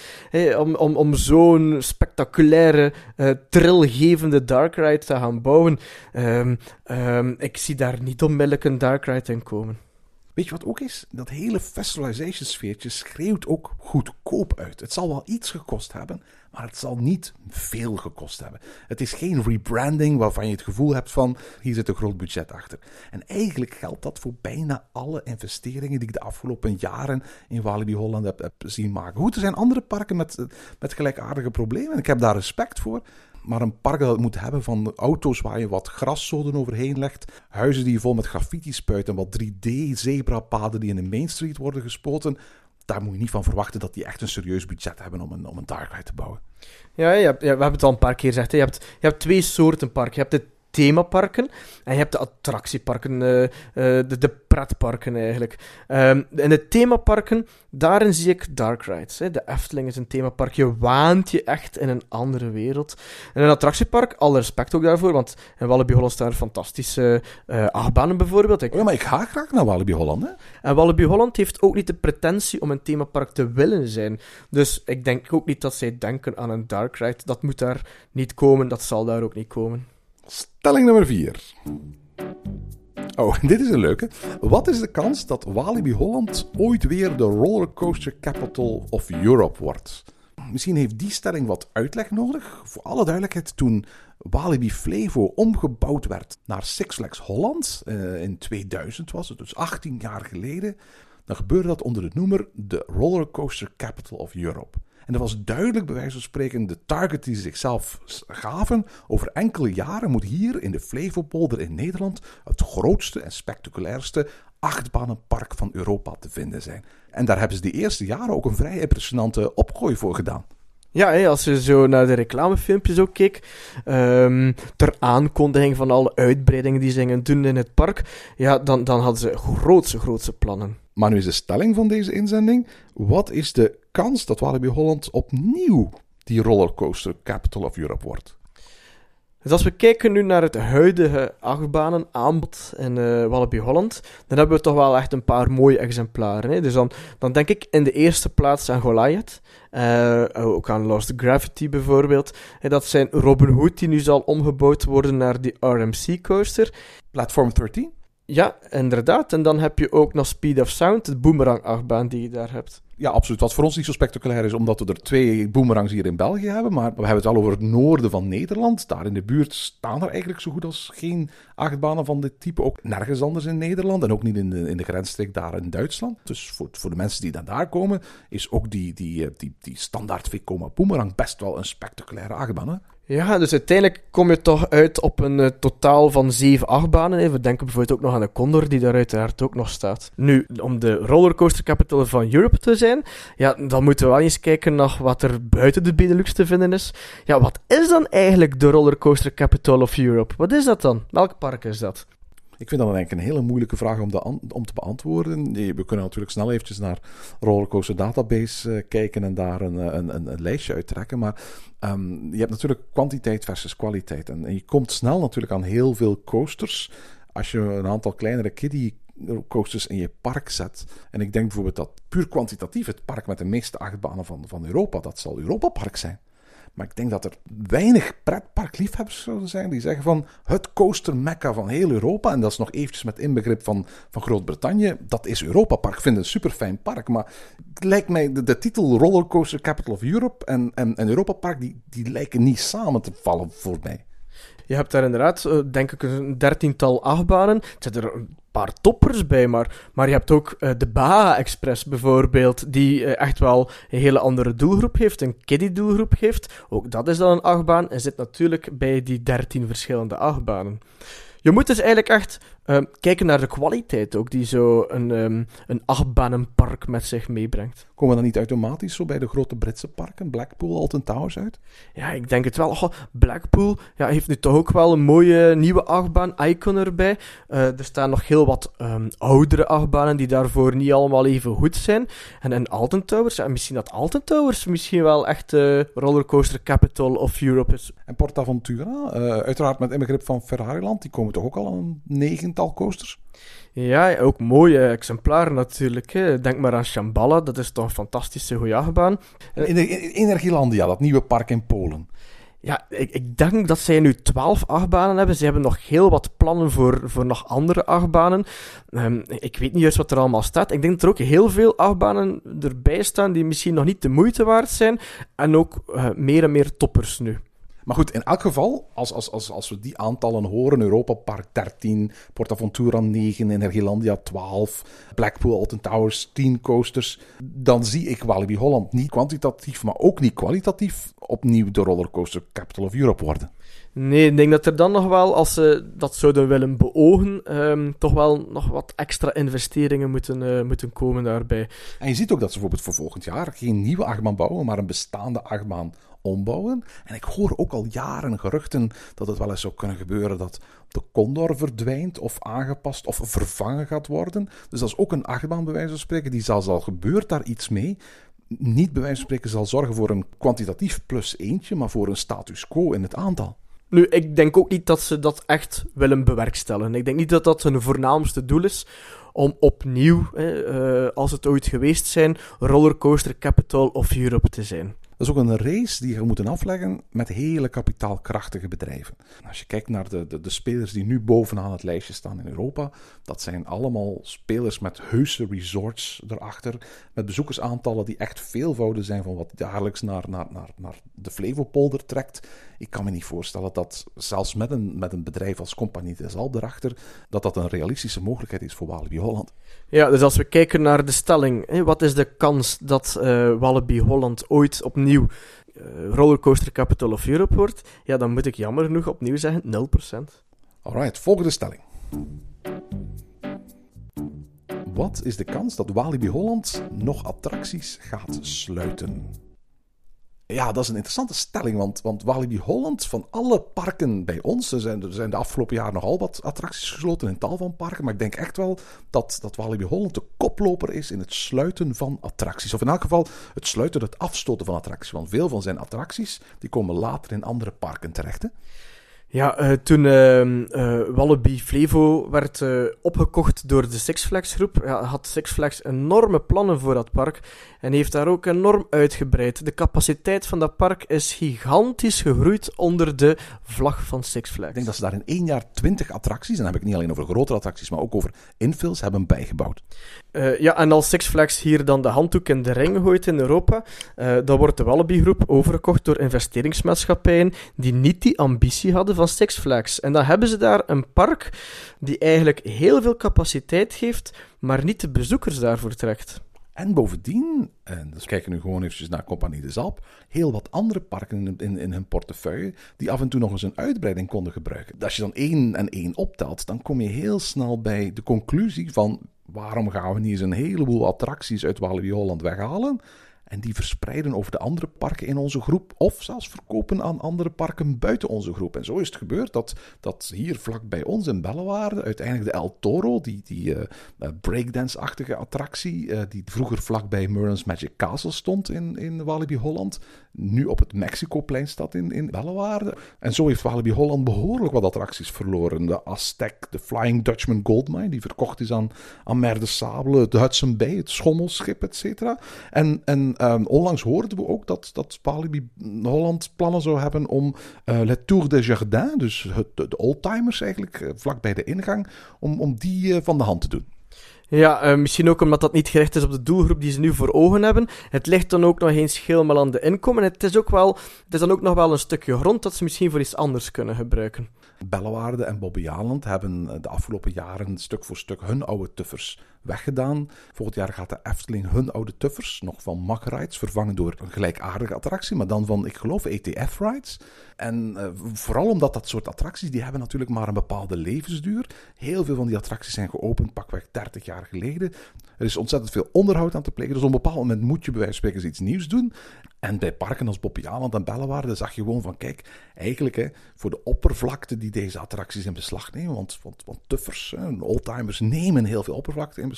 om, om, om zo'n spectaculaire, uh, trillgevende Dark Ride te gaan bouwen. Um, um, ik zie daar niet onmiddellijk een Dark Ride in komen. Weet je wat ook is? Dat hele festivalization sfeertje schreeuwt ook goedkoop uit. Het zal wel iets gekost hebben, maar het zal niet veel gekost hebben. Het is geen rebranding waarvan je het gevoel hebt van hier zit een groot budget achter. En eigenlijk geldt dat voor bijna alle investeringen die ik de afgelopen jaren in Walibi Holland heb, zien maken. Goed, er zijn andere parken met, met gelijkaardige problemen en ik heb daar respect voor maar een park dat het moet hebben van auto's waar je wat graszoden overheen legt, huizen die je vol met graffiti spuiten, wat 3D-zebrapaden die in de Main Street worden gespoten, daar moet je niet van verwachten dat die echt een serieus budget hebben om een, om een dark ride te bouwen. Ja, ja, ja, we hebben het al een paar keer gezegd. Je, hebt, je hebt twee soorten parken. Je hebt de themaparken. En je hebt de attractieparken, uh, uh, de, de pretparken eigenlijk. Um, in de themaparken, daarin zie ik dark rides. Hè. De Efteling is een themapark. Je waant je echt in een andere wereld. En een attractiepark, alle respect ook daarvoor, want in Walibi Holland staan fantastische uh, achtbanen bijvoorbeeld. Ik... Ja, maar ik ga graag naar Walibi Holland. Hè? En Walibi Holland heeft ook niet de pretentie om een themapark te willen zijn. Dus ik denk ook niet dat zij denken aan een dark ride. Dat moet daar niet komen, dat zal daar ook niet komen. Stelling nummer 4. Oh, *laughs* dit is een leuke. Wat is de kans dat Walibi Holland ooit weer de rollercoaster capital of Europe wordt? Misschien heeft die stelling wat uitleg nodig. Voor alle duidelijkheid, toen Walibi Flevo omgebouwd werd naar Six Flags Holland, uh, in 2000 was het, dus 18 jaar geleden, dan gebeurde dat onder de noemer de Rollercoaster Capital of Europe. En dat was duidelijk, bij wijze van spreken, de target die ze zichzelf gaven. Over enkele jaren moet hier in de Flevopolder in Nederland het grootste en spectaculairste achtbanenpark van Europa te vinden zijn. En daar hebben ze de eerste jaren ook een vrij impressionante opgooi voor gedaan. Ja, als je zo naar de reclamefilmpjes ook keek, um, ter aankondiging van alle uitbreidingen die ze gingen doen in het park, ja, dan, dan hadden ze grootse, grootse plannen. Maar nu is de stelling van deze inzending, wat is de kans dat Walibi Holland opnieuw die rollercoaster capital of Europe wordt? Dus als we kijken nu naar het huidige achtbanen aanbod in uh, Walibi Holland, dan hebben we toch wel echt een paar mooie exemplaren. Hè? Dus dan, dan denk ik in de eerste plaats aan Goliath, uh, ook aan Lost Gravity bijvoorbeeld. En dat zijn Robin Hood, die nu zal omgebouwd worden naar die RMC coaster. Platform 13? Ja, inderdaad. En dan heb je ook nog Speed of Sound, de boomerang-achtbaan die je daar hebt. Ja, absoluut. Wat voor ons niet zo spectaculair is, omdat we er twee boomerangs hier in België hebben. Maar we hebben het wel over het noorden van Nederland. Daar in de buurt staan er eigenlijk zo goed als geen achtbanen van dit type. Ook nergens anders in Nederland en ook niet in de, in de grensstreek daar in Duitsland. Dus voor, voor de mensen die dan daar komen, is ook die, die, die, die standaard Vekoma boomerang best wel een spectaculaire achtbaan. Hè? Ja, dus uiteindelijk kom je toch uit op een eh, totaal van zeven achtbanen. hè. We denken bijvoorbeeld ook nog aan de Condor, die daar uiteraard ook nog staat. Nu, om de rollercoaster capital van Europe te zijn, ja, dan moeten we wel eens kijken naar wat er buiten de Benelux te vinden is. Ja, wat is dan eigenlijk de rollercoaster capital of Europe? Wat is dat dan? Welk park is dat? Ik vind dat eigenlijk een hele moeilijke vraag om, om te beantwoorden. We kunnen natuurlijk snel eventjes naar Rollercoaster Database eh, kijken en daar een, eh, een, een, een lijstje uittrekken. Maar ehm, je hebt natuurlijk kwantiteit versus kwaliteit. En, en je komt snel natuurlijk aan heel veel coasters. Als je een aantal kleinere kiddie coasters in je park zet. En ik denk bijvoorbeeld dat puur kwantitatief het park met de meeste achtbanen van, van Europa, dat zal Europa Park zijn. Maar ik denk dat er weinig pretparkliefhebbers zouden zijn die zeggen van het coaster mecca van heel Europa, en dat is nog eventjes met inbegrip van, van Groot-Brittannië, dat is Europa Park. Ik vind het een super fijn park, maar het lijkt mij de, de titel Rollercoaster Capital of Europe en, en, en Europa Park, die, die lijken niet samen te vallen voor mij. Je hebt daar inderdaad, eh, denk ik, een dertiental achtbanen. Er zitten er een paar toppers bij, maar, maar je hebt ook eh, de Baha Express bijvoorbeeld, die eh, echt wel een hele andere doelgroep heeft, een kiddie-doelgroep heeft. Ook dat is dan een achtbaan en zit natuurlijk bij die dertien verschillende achtbanen. Je moet dus eigenlijk echt Ehm, kijken naar de kwaliteit ook die zo een, um, een achtbanenpark met zich meebrengt. Komen we dan niet automatisch zo bij de grote Britse parken, Blackpool, Alton Towers uit? Ja, ik denk het wel. Blackpool ja, heeft nu toch ook wel een mooie nieuwe achtbaan, Icon erbij. Eh, er staan nog heel wat um, oudere achtbanen die daarvoor niet allemaal even goed zijn. En, en Alton Towers, misschien dat Alton Towers misschien wel echt de rollercoaster capital of Europe is. En Portaventura, uh, uiteraard met inbegrip van Ferrariland, die komen toch ook al aan 9 tiental coasters. Ja, ook mooie exemplaren natuurlijk. Hè. Denk maar aan Shambhala, dat is toch een fantastische goede achtbaan. In, in, Energielandia, dat nieuwe park in Polen. Ja, ik, ik, denk dat zij nu twaalf achtbanen hebben. Ze hebben nog heel wat plannen voor, voor nog andere achtbanen. Ehm, ik weet niet juist wat er allemaal staat. Ik denk dat er ook heel veel achtbanen erbij staan die misschien nog niet de moeite waard zijn. En ook eh, meer en meer toppers nu. Maar goed, in elk geval, als, als, als, als we die aantallen horen, Europa Park 13, PortAventura 9, Energielandia 12, Blackpool Alton Towers 10 coasters, dan zie ik Walibi Holland niet kwantitatief, maar ook niet kwalitatief opnieuw de rollercoaster Capital of Europe worden. Nee, ik denk dat er dan nog wel, als ze dat zouden willen beogen, ehm, toch wel nog wat extra investeringen moeten, eh, moeten komen daarbij. En je ziet ook dat ze bijvoorbeeld voor volgend jaar geen nieuwe achtbaan bouwen, maar een bestaande achtbaan ombouwen. En ik hoor ook al jaren geruchten dat het wel eens zou kunnen gebeuren dat de Condor verdwijnt of aangepast of vervangen gaat worden. Dus dat is ook een achtbaan bij wijze van spreken. Die zal, zal gebeurt daar iets mee. Niet bij wijze van spreken zal zorgen voor een kwantitatief plus eentje, maar voor een status quo in het aantal. Nu, ik denk ook niet dat ze dat echt willen bewerkstelligen. Ik denk niet dat dat hun voornaamste doel is om opnieuw, eh, als het ooit geweest zijn, rollercoaster capital of Europe te zijn. Dat is ook een race die je moeten afleggen met hele kapitaalkrachtige bedrijven. Als je kijkt naar de, de, de spelers die nu bovenaan het lijstje staan in Europa, dat zijn allemaal spelers met heuse resorts erachter, met bezoekersaantallen die echt veelvouden zijn van wat dagelijks naar, naar, naar, naar de Flevopolder trekt. Ik kan me niet voorstellen dat zelfs met een, met een bedrijf als Compagnie des Alpes erachter, dat dat een realistische mogelijkheid is voor Walibi Holland. Ja, dus als we kijken naar de stelling, wat is de kans dat Wallaby Holland ooit opnieuw eh, rollercoaster capital of Europe wordt? Ja, dan moet ik jammer genoeg opnieuw zeggen 0%. Alright, volgende stelling. Wat is de kans dat Walibi Holland nog attracties gaat sluiten? Ja, dat is een interessante stelling, want, want Walibi Holland, van alle parken bij ons, er zijn, zijn de afgelopen jaren nogal wat attracties gesloten in tal van parken, maar ik denk echt wel dat, dat Walibi Holland de koploper is in het sluiten van attracties. Of in elk geval het sluiten, het afstoten van attracties. Want veel van zijn attracties, die komen later in andere parken terecht. Ja, eh, toen ehm, eh, Wallaby Flevo werd eh, opgekocht door de Six Flags groep, ja, had Six Flags enorme plannen voor dat park en heeft daar ook enorm uitgebreid. De capaciteit van dat park is gigantisch gegroeid onder de vlag van Six Flags. Ik denk dat ze daar in één jaar 20 attracties, en dan heb ik niet alleen over grotere attracties, maar ook over infills, hebben bijgebouwd. Ja, en als Six Flags hier dan de handdoek in de ring gooit in Europa, dan wordt de Wallaby Groep overgekocht door investeringsmaatschappijen die niet die ambitie hadden van Six Flags. En dan hebben ze daar een park die eigenlijk heel veel capaciteit geeft, maar niet de bezoekers daarvoor trekt. En bovendien, en dus kijken nu gewoon eventjes naar Compagnie de Zalp, heel wat andere parken in, in, hun portefeuille die af en toe nog eens een uitbreiding konden gebruiken. Als je dan één en één optelt, dan kom je heel snel bij de conclusie van waarom gaan we niet eens een heleboel attracties uit Walibi Holland weghalen en die verspreiden over de andere parken in onze groep. Of zelfs verkopen aan andere parken buiten onze groep. En zo is het gebeurd dat, dat hier vlak bij ons in Bellewaarde uiteindelijk de El Toro, die, die uh, breakdance-achtige attractie, uh, die vroeger vlak bij Merlin's Magic Castle stond in, in Walibi Holland, nu op het Mexicoplein staat in, in Bellewaarde. En zo heeft Walibi Holland behoorlijk wat attracties verloren. De Aztec, de Flying Dutchman Goldmine, die verkocht is aan, aan Mer de Sable, het Hudson Bay, het Schommelschip, et cetera. En, en um, onlangs hoorden we ook dat, dat Walibi Holland plannen zou hebben om uh, Le Tour des Jardins, dus het, de oldtimers eigenlijk, uh, vlak bij de ingang, om, om die uh, van de hand te doen. Ja, uh, misschien ook omdat dat niet gericht is op de doelgroep die ze nu voor ogen hebben. Het ligt dan ook nog eens helemaal aan de inkomen. Het is, ook wel, het is dan ook nog wel een stukje grond dat ze misschien voor iets anders kunnen gebruiken. Bellewaarde en Bobbejaanland hebben de afgelopen jaren stuk voor stuk hun oude tuffers weggedaan. Volgend jaar gaat de Efteling hun oude tuffers, nog van Mag Rides, vervangen door een gelijkaardige attractie, maar dan van, ik geloof, ETF Rides. En uh, vooral omdat dat soort attracties, die hebben natuurlijk maar een bepaalde levensduur. Heel veel van die attracties zijn geopend pakweg 30 jaar geleden. Er is ontzettend veel onderhoud aan te plegen, dus op een bepaald moment moet je bij wijze van spreken iets nieuws doen. En bij parken als Bobbejaanland en Bellewaarde zag je gewoon van, kijk, eigenlijk hè, voor de oppervlakte die deze attracties in beslag nemen, want, want, want tuffers, oldtimers nemen heel veel oppervlakte in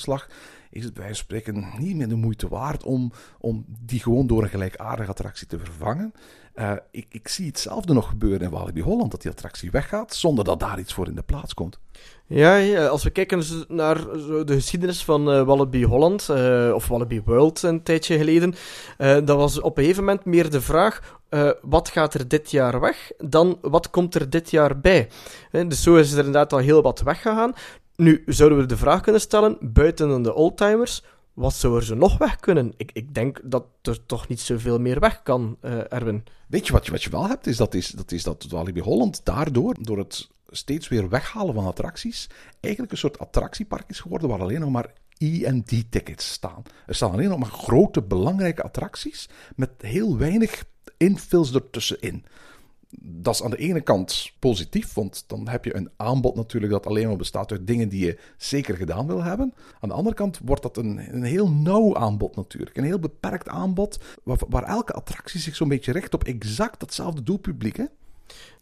is het bij spreken niet meer de moeite waard om, om die gewoon door een gelijkaardige attractie te vervangen. Uh, ik, ik zie hetzelfde nog gebeuren in Walibi Holland, dat die attractie weggaat zonder dat daar iets voor in de plaats komt. Ja, als we kijken naar de geschiedenis van uh, Holland, uh, of Wallaby World een tijdje geleden, dat was op een gegeven moment meer de vraag, wat gaat er dit jaar weg, dan wat komt er dit jaar bij. dus zo is er inderdaad al heel wat weggegaan. Nu, zouden we de vraag kunnen stellen, buiten de oldtimers, wat zou er nog weg kunnen? Ik, ik denk dat er toch niet zoveel meer weg kan, Erwin. Weet je wat je, wat je wel hebt? Is dat, is, dat, is dat Walibi Holland daardoor, door het steeds weer weghalen van attracties, eigenlijk een soort attractiepark is geworden waar alleen nog maar ED-tickets staan. Er staan alleen nog maar grote, belangrijke attracties met heel weinig infills ertussenin. Dat is aan de ene kant positief, want dan heb je een aanbod natuurlijk dat alleen maar bestaat uit dingen die je zeker gedaan wil hebben. Aan de andere kant wordt dat een, een heel nauw aanbod natuurlijk. Een heel beperkt aanbod, waar, waar elke attractie zich zo'n beetje richt op exact datzelfde doelpubliek. Hè?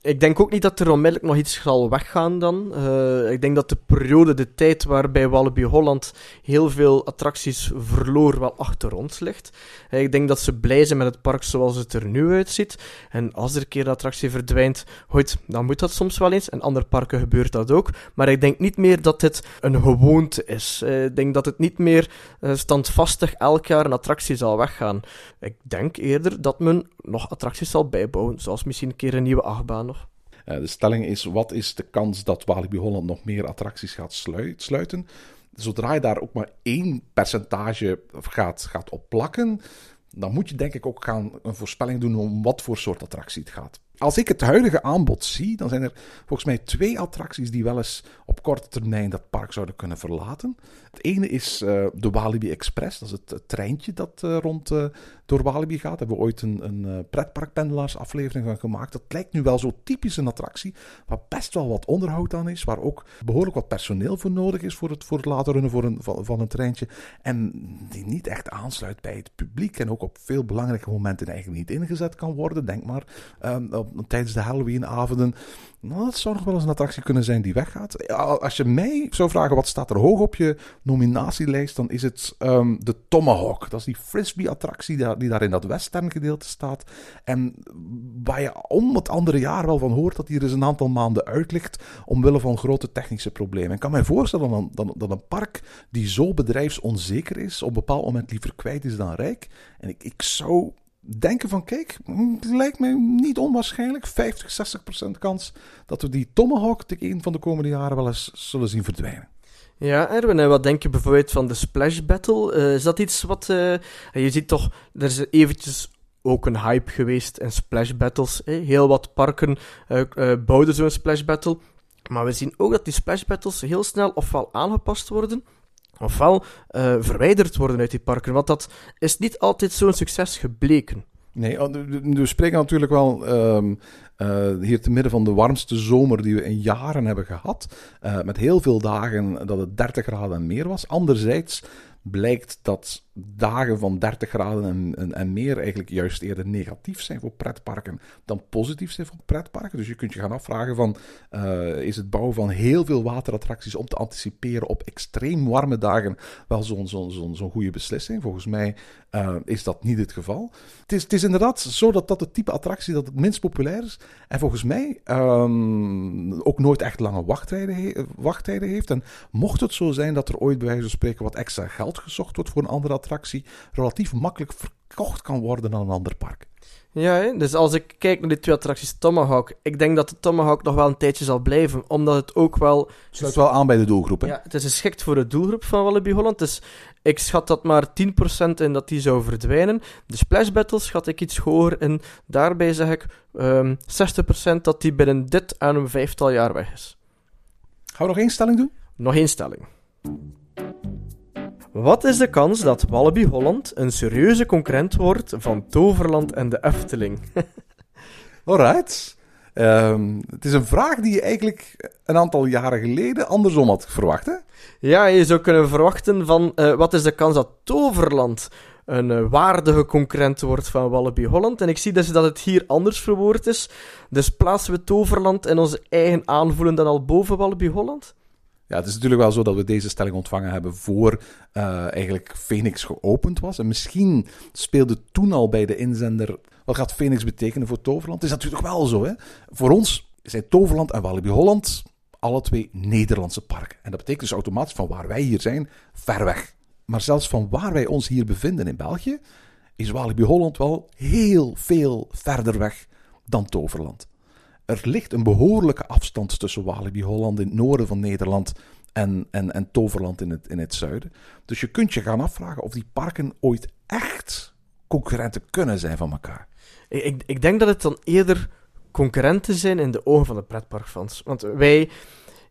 Ik denk ook niet dat er onmiddellijk nog iets zal weggaan dan. Uh, ik denk dat de periode, de tijd waarbij Walibi Holland heel veel attracties verloor, wel achter ons ligt. Uh, ik denk dat ze blij zijn met het park zoals het er nu uitziet. En als er een keer de attractie verdwijnt, goed, dan moet dat soms wel eens. In andere parken gebeurt dat ook. Maar ik denk niet meer dat dit een gewoonte is. Uh, ik denk dat het niet meer standvastig elk jaar een attractie zal weggaan. Ik denk eerder dat men nog attracties zal bijbouwen, zoals misschien een keer een nieuwe achtbaan de stelling is: wat is de kans dat Walibi Holland nog meer attracties gaat sluiten? Zodra je daar ook maar één percentage gaat, gaat op plakken, dan moet je denk ik ook gaan een voorspelling doen om wat voor soort attractie het gaat. Als ik het huidige aanbod zie, dan zijn er volgens mij twee attracties die wel eens op korte termijn dat park zouden kunnen verlaten. Het ene is uh, de Walibi Express, dat is het, treintje dat uh, rond uh, door Walibi gaat. Hebben we ooit een, een pretparkpendelaars aflevering van gemaakt. Dat lijkt nu wel zo typisch een attractie, waar best wel wat onderhoud aan is, waar ook behoorlijk wat personeel voor nodig is voor het, voor het laten runnen voor een, van, een treintje. En die niet echt aansluit bij het publiek en ook op veel belangrijke momenten eigenlijk niet ingezet kan worden. Denk maar um, tijdens de Halloweenavonden. Nou, dat zou nog wel eens een attractie kunnen zijn die weggaat. Als je mij zou vragen wat staat er hoog op je nominatielijst, dan is het um, de Tomahawk. Dat is die frisbee-attractie die, daar in dat western gedeelte staat. En waar je om het andere jaar wel van hoort dat die er eens een aantal maanden uit ligt omwille van grote technische problemen. Ik kan mij voorstellen dat, dat, dat een park die zo bedrijfsonzeker is, op een bepaald moment liever kwijt is dan rijk. En ik, ik zou denken van, kijk, het lijkt me niet onwaarschijnlijk, 50, 60 procent kans dat we die Tomahawk een van de komende jaren wel eens zullen zien verdwijnen. Ja, Erwin, en wat denk je bijvoorbeeld van de Splash Battle? Uh, is dat iets wat... Uh, je ziet toch, er is eventjes ook een hype geweest in Splash Battles. Heel wat parken uh, bouwden zo'n Splash Battle. Maar we zien ook dat die Splash Battles heel snel ofwel aangepast worden, ofwel eh, verwijderd worden uit die parken. Want dat is niet altijd zo'n succes gebleken. Nee, oh, we spreken natuurlijk wel ehm, eh, hier te midden van de warmste zomer die we in jaren hebben gehad. eh, met heel veel dagen dat het 30 graden en meer was. Anderzijds blijkt dat dagen van 30 graden en, en, en meer eigenlijk juist eerder negatief zijn voor pretparken dan positief zijn voor pretparken. Dus je kunt je gaan afvragen van, eh, is het bouwen van heel veel waterattracties om te anticiperen op extreem warme dagen wel zo'n zo'n zo'n goede beslissing? Volgens mij eh, is dat niet het geval. Het is, het is inderdaad zo dat dat het type attractie dat het minst populair is. En volgens mij ehm, ook nooit echt lange wachttijden, wachttijden heeft. En mocht het zo zijn dat er ooit bij wijze van spreken wat extra geld gezocht wordt voor een andere attractie, relatief makkelijk verkocht kan worden aan een ander park. Ja, hè? dus als ik kijk naar die twee attracties Tomahawk, ik denk dat de Tomahawk nog wel een tijdje zal blijven, omdat het ook wel... Sluit wel aan bij de doelgroep. Hè? Ja, het is geschikt voor de doelgroep van Wallaby Holland, dus ik schat dat maar 10% in dat die zou verdwijnen. De Splash Battles schat ik iets hoger in, daarbij zeg ik ehm 60% dat die binnen dit en een vijftal jaar weg is. Gaan we nog één stelling doen? Nog één stelling. Wat is de kans dat Wallaby Holland een serieuze concurrent wordt van Toverland en de Efteling? *laughs* Alright. Ehm, het is een vraag die je eigenlijk een aantal jaren geleden andersom had verwacht. Hè? Ja, je zou kunnen verwachten van eh, wat is de kans dat Toverland een eh, waardige concurrent wordt van Wallaby Holland. En ik zie dus dat het hier anders verwoord is. Dus plaatsen we Toverland in onze eigen aanvoelen dan al boven Wallaby Holland? Ja, het is natuurlijk wel zo dat we deze stelling ontvangen hebben voor eh, eigenlijk Phoenix geopend was. En misschien speelde toen al bij de inzender, wat gaat Phoenix betekenen voor Toverland? Het is natuurlijk wel zo, hè. Voor ons zijn Toverland en Walibi Holland alle twee Nederlandse parken. En dat betekent dus automatisch van waar wij hier zijn, ver weg. Maar zelfs van waar wij ons hier bevinden in België, is Walibi Holland wel heel veel verder weg dan Toverland. Er ligt een behoorlijke afstand tussen Walibi Holland in het noorden van Nederland en, en, en Toverland in het, in het zuiden. Dus je kunt je gaan afvragen of die parken ooit echt concurrenten kunnen zijn van elkaar. Ik, ik, ik denk dat het dan eerder concurrenten zijn in de ogen van de pretparkfans. Want wij,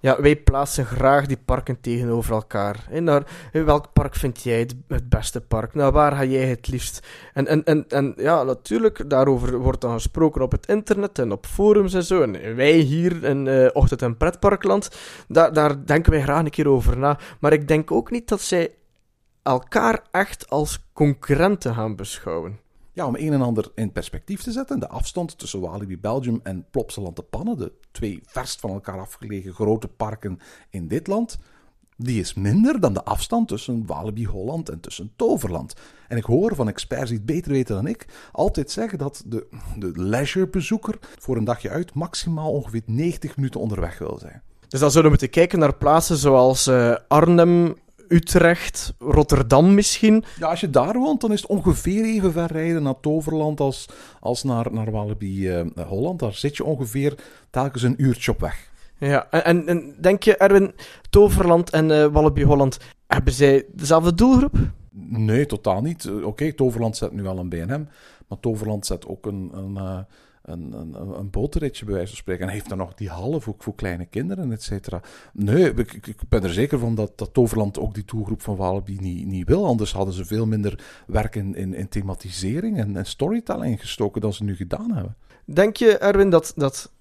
ja, wij plaatsen graag die parken tegenover elkaar. Hè, welk park vind jij het, beste park? Nou, waar ga jij het liefst? En, en, en, en ja, natuurlijk, daarover wordt dan gesproken op het internet en op forums en zo. En wij hier in eh, Ochtend- en Pretparkland, daar denken wij graag een keer over na. Maar ik denk ook niet dat zij elkaar echt als concurrenten gaan beschouwen. Ja, om een en ander in perspectief te zetten, de afstand tussen Walibi Belgium en Plopsaland de Pannen, de twee verst van elkaar afgelegen grote parken in dit land, die is minder dan de afstand tussen Walibi Holland en tussen Toverland. En ik hoor van experts die het beter weten dan ik, altijd zeggen dat de, de leisurebezoeker voor een dagje uit maximaal ongeveer 90 minuten onderweg wil zijn. Dus dan zouden we moeten kijken naar plaatsen zoals eh, Arnhem, Utrecht, Rotterdam misschien. Ja, als je daar woont, dan is het ongeveer even ver rijden naar Toverland als, als naar, naar Walibi eh, Holland. Daar zit je ongeveer telkens een uurtje op weg. Ja, en, en, en denk je, Erwin, Toverland en eh Wallaby Holland, hebben zij dezelfde doelgroep? Nee, totaal niet. Eh, Oké, Toverland zet nu wel een BNM, maar Toverland zet ook een, een, een, een, een bij wijze van spreken. En heeft dan nog die half ook voor kleine kinderen, et cetera. Nee, ik, ik- ben er zeker van dat, dat Toverland ook die doelgroep van Walibi niet, niet wil. Anders hadden ze veel minder werk in, in, in thematisering en, storytelling gestoken dan ze nu gedaan hebben. Denk je, Erwin, dat, dat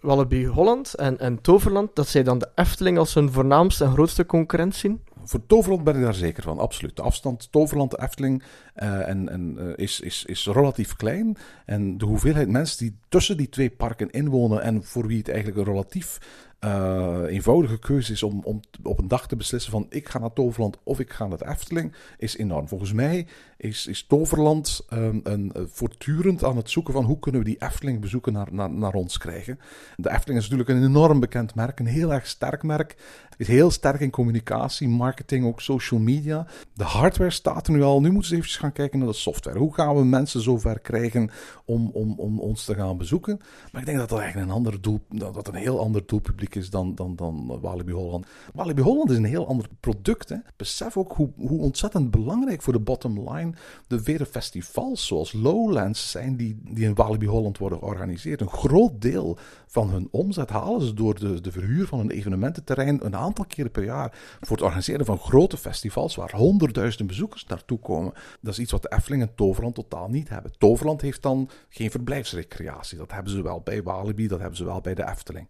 Wallaby Holland en, en Toverland, dat zij dan de Efteling als hun voornaamste en grootste concurrent zien? Voor Toverland ben ik daar zeker van, absoluut. De afstand Toverland-Efteling eh, en, en, eh, is, is, is relatief klein. En de hoeveelheid mensen die tussen die twee parken inwonen en voor wie het eigenlijk een relatief eh, eenvoudige keuze is om, om op een dag te beslissen van ik ga naar Toverland of ik ga naar de Efteling, is enorm. Volgens mij is, is Toverland ehm, een, eh, voortdurend aan het zoeken van hoe kunnen we die Efteling bezoeken naar, naar, naar ons krijgen. De Efteling is natuurlijk een enorm bekend merk, een heel erg sterk merk. Is heel sterk in communicatie, marketing, ook social media. De hardware staat er nu al. Nu moeten ze even gaan kijken naar de software. Hoe gaan we mensen zover krijgen om, om, om ons te gaan bezoeken? Maar ik denk dat dat eigenlijk een ander doel, dat een heel ander doelpubliek is dan, dan, dan Walibi Holland. Walibi Holland is een heel ander product. Hè. Besef ook hoe, hoe ontzettend belangrijk voor de bottom line de vele festivals zoals Lowlands zijn die, die in Walibi Holland worden georganiseerd. Een groot deel van hun omzet halen ze door de, de verhuur van een evenemententerrein een aantal keren per jaar voor het organiseren van grote festivals waar honderdduizenden bezoekers naartoe komen. Dat is iets wat de Efteling en Toverland totaal niet hebben. Toverland heeft dan geen verblijfsrecreatie. Dat hebben ze wel bij Walibi, dat hebben ze wel bij de Efteling.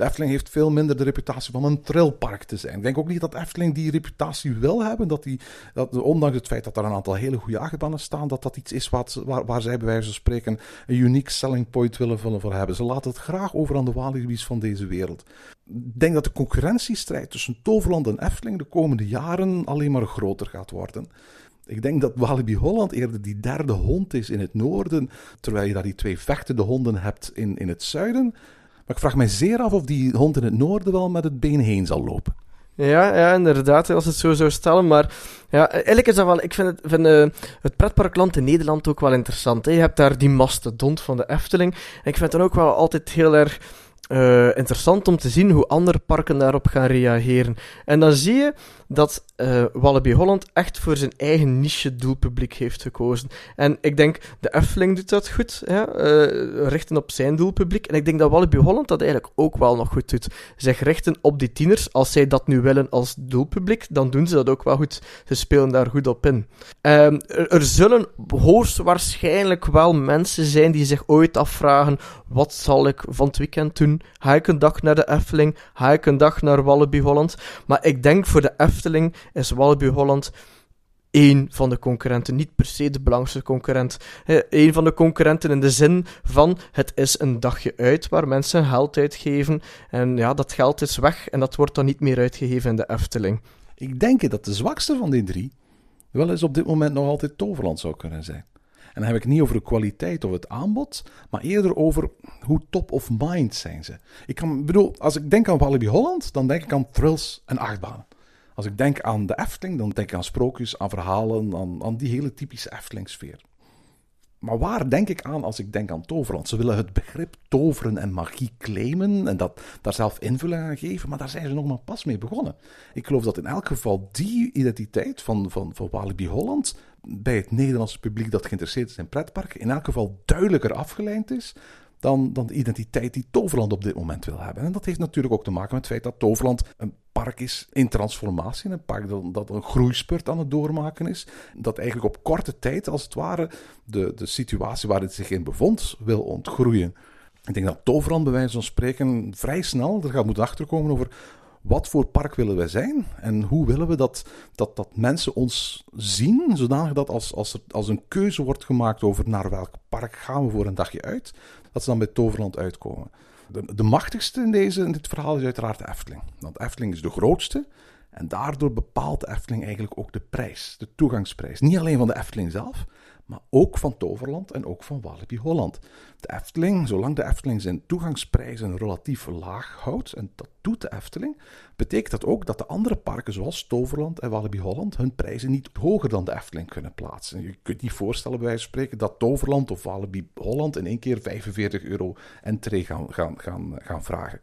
Efteling heeft veel minder de reputatie van een trilpark te zijn. Ik denk ook niet dat Efteling die reputatie wil hebben. Dat die, dat, ondanks het feit dat er een aantal hele goede achtbanen staan, dat dat iets is wat, waar, waar zij bij wijze van spreken een unique selling point willen voor hebben. Ze laten het graag over aan de Walibi's van deze wereld. Ik denk dat de concurrentiestrijd tussen Toverland en Efteling de komende jaren alleen maar groter gaat worden. Ik denk dat Walibi Holland eerder die derde hond is in het noorden, terwijl je daar die twee vechtende honden hebt in, in het zuiden. Ik vraag mij zeer af of die hond in het noorden wel met het been heen zal lopen. Ja, ja, inderdaad, als het zo zou stellen. Maar ja, eigenlijk is dat wel... Ik vind het, vind, uh, het pretparkland in Nederland ook wel interessant. Hè. Je hebt daar die mastodont van de Efteling. Ik vind het dan ook wel altijd heel erg uh, interessant om te zien hoe andere parken daarop gaan reageren. En dan zie je dat uh, Walibi Holland echt voor zijn eigen niche doelpubliek heeft gekozen. En ik denk, de Efteling doet dat goed, hè, uh, richten op zijn doelpubliek. En ik denk dat Walibi Holland dat eigenlijk ook wel nog goed doet. Zich richten op die tieners, als zij dat nu willen als doelpubliek, dan doen ze dat ook wel goed. Ze spelen daar goed op in. Um, er, zullen hoogstwaarschijnlijk wel mensen zijn die zich ooit afvragen, wat zal ik van het weekend doen? Ga ik een dag naar de Efteling? Ga ik een dag naar Walibi Holland? Maar ik denk voor de Efteling is Walibi Holland één van de concurrenten. Niet per se de belangrijkste concurrent. Eén van de concurrenten in de zin van het is een dagje uit waar mensen geld uitgeven. En ja, dat geld is weg en dat wordt dan niet meer uitgegeven in de Efteling. Ik denk dat de zwakste van die drie wel eens op dit moment nog altijd Toverland zou kunnen zijn. En dan heb ik niet over de kwaliteit of het aanbod, maar eerder over hoe top of mind zijn ze. Ik kan, bedoel, als ik denk aan Walibi Holland, dan denk ik aan thrills en achtbanen. Als ik denk aan de Efteling, dan denk ik aan sprookjes, aan verhalen, aan, aan die hele typische Efteling-sfeer. Maar waar denk ik aan als ik denk aan Toverland? Ze willen het begrip toveren en magie claimen en dat, daar zelf invulling aan geven, maar daar zijn ze nog maar pas mee begonnen. Ik geloof dat in elk geval die identiteit van, van, van Walibi Holland bij het Nederlandse publiek dat geïnteresseerd is in pretparken in elk geval duidelijker afgeleid is dan, dan de identiteit die Toverland op dit moment wil hebben. En dat heeft natuurlijk ook te maken met het feit dat Toverland een park is in transformatie. Een park dat, een groeispurt aan het doormaken is. Dat eigenlijk op korte tijd, als het ware, de, de situatie waar het zich in bevond, wil ontgroeien. Ik denk dat Toverland, bij wijze van spreken, vrij snel er gaat moeten achterkomen over wat voor park willen wij zijn en hoe willen we dat, dat, dat mensen ons zien, zodanig dat als, als er als een keuze wordt gemaakt over naar welk park gaan we voor een dagje uit, dat ze dan bij Toverland uitkomen. De, machtigste in, deze, in dit verhaal is uiteraard de Efteling. Want Efteling is de grootste en daardoor bepaalt de Efteling eigenlijk ook de prijs, de toegangsprijs. Niet alleen van de Efteling zelf, maar ook van Toverland en ook van Walibi Holland. De Efteling, zolang de Efteling zijn toegangsprijzen relatief laag houdt, en dat doet de Efteling, betekent dat ook dat de andere parken zoals Toverland en Walibi Holland hun prijzen niet hoger dan de Efteling kunnen plaatsen. Je kunt niet voorstellen bij wijze van spreken dat Toverland of Walibi Holland in één keer 45 euro entree gaan, gaan, gaan, gaan vragen.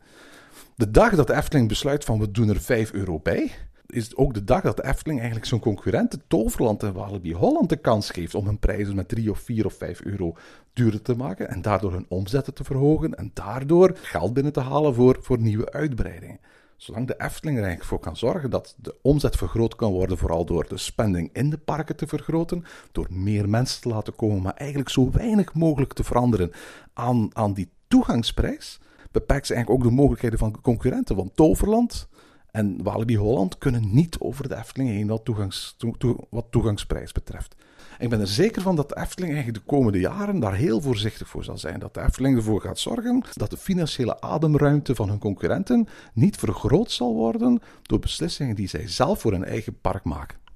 De dag dat de Efteling besluit van we doen er 5 euro bij, is ook de dag dat de Efteling eigenlijk zijn concurrenten Toverland en Walibi Holland de kans geeft om hun prijzen met 3 of 4 of 5 euro duurder te maken en daardoor hun omzetten te verhogen en daardoor geld binnen te halen voor, voor nieuwe uitbreidingen. Zolang de Efteling er eigenlijk voor kan zorgen dat de omzet vergroot kan worden, vooral door de spending in de parken te vergroten, door meer mensen te laten komen, maar eigenlijk zo weinig mogelijk te veranderen aan, aan die toegangsprijs, beperkt ze eigenlijk ook de mogelijkheden van concurrenten. Want Toverland en Walibi Holland kunnen niet over de Efteling heen wat, toegangs, wat toegangsprijs betreft. ik ben er zeker van dat de Efteling eigenlijk de komende jaren daar heel voorzichtig voor zal zijn. Dat de Efteling ervoor gaat zorgen dat de financiële ademruimte van hun concurrenten niet vergroot zal worden door beslissingen die zij zelf voor hun eigen park maken.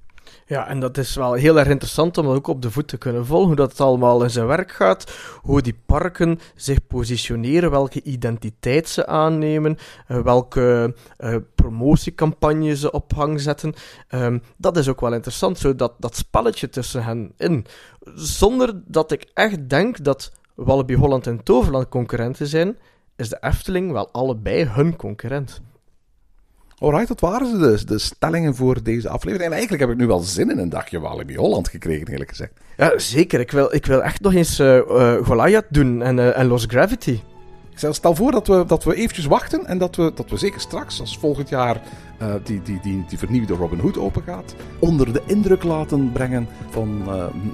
Ja, en dat is wel heel erg interessant om ook op de voet te kunnen volgen, hoe dat allemaal in zijn werk gaat, hoe die parken zich positioneren, welke identiteit ze aannemen, uh, welke uh, promotiecampagne ze op hang zetten. Um, dat is ook wel interessant, zo dat, dat spelletje tussen hen in. Zonder dat ik echt denk dat Wallaby Holland en Toverland concurrenten zijn, is de Efteling wel allebei hun concurrent. Alright, dat waren ze dus. De stellingen voor deze aflevering. En eigenlijk heb ik nu wel zin in een dagje Walibi Holland gekregen, eerlijk gezegd. Ja, zeker. Ik wil, ik wil echt nog eens eh, Goliath doen en, eh, en Lost Gravity. Ik stel- voor dat we, dat we eventjes wachten en dat we, dat we zeker straks, als volgend jaar die, die, die, die vernieuwde Robin Hood open gaat, onder de indruk laten brengen van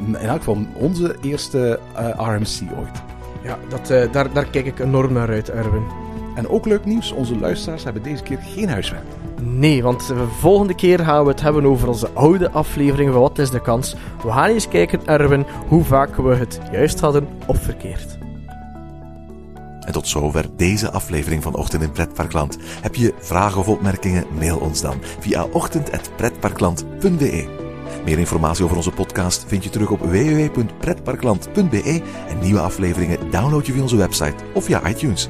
in elk geval onze eerste eh, RMC ooit. Ja, dat, daar, daar kijk ik enorm naar uit, Erwin. En ook leuk nieuws, onze luisteraars hebben deze keer geen huiswerk. Nee, want de volgende keer gaan we het hebben over onze oude aflevering van Wat is de kans? We gaan eens kijken, Erwin, hoe vaak we het juist hadden of verkeerd. En tot zover deze aflevering van Ochtend in Pretparkland. Heb je vragen of opmerkingen? Mail ons dan via ochtend.pretparkland.be. Meer informatie over onze podcast vind je terug op www.pretparkland.be en nieuwe afleveringen download je via onze website of via iTunes.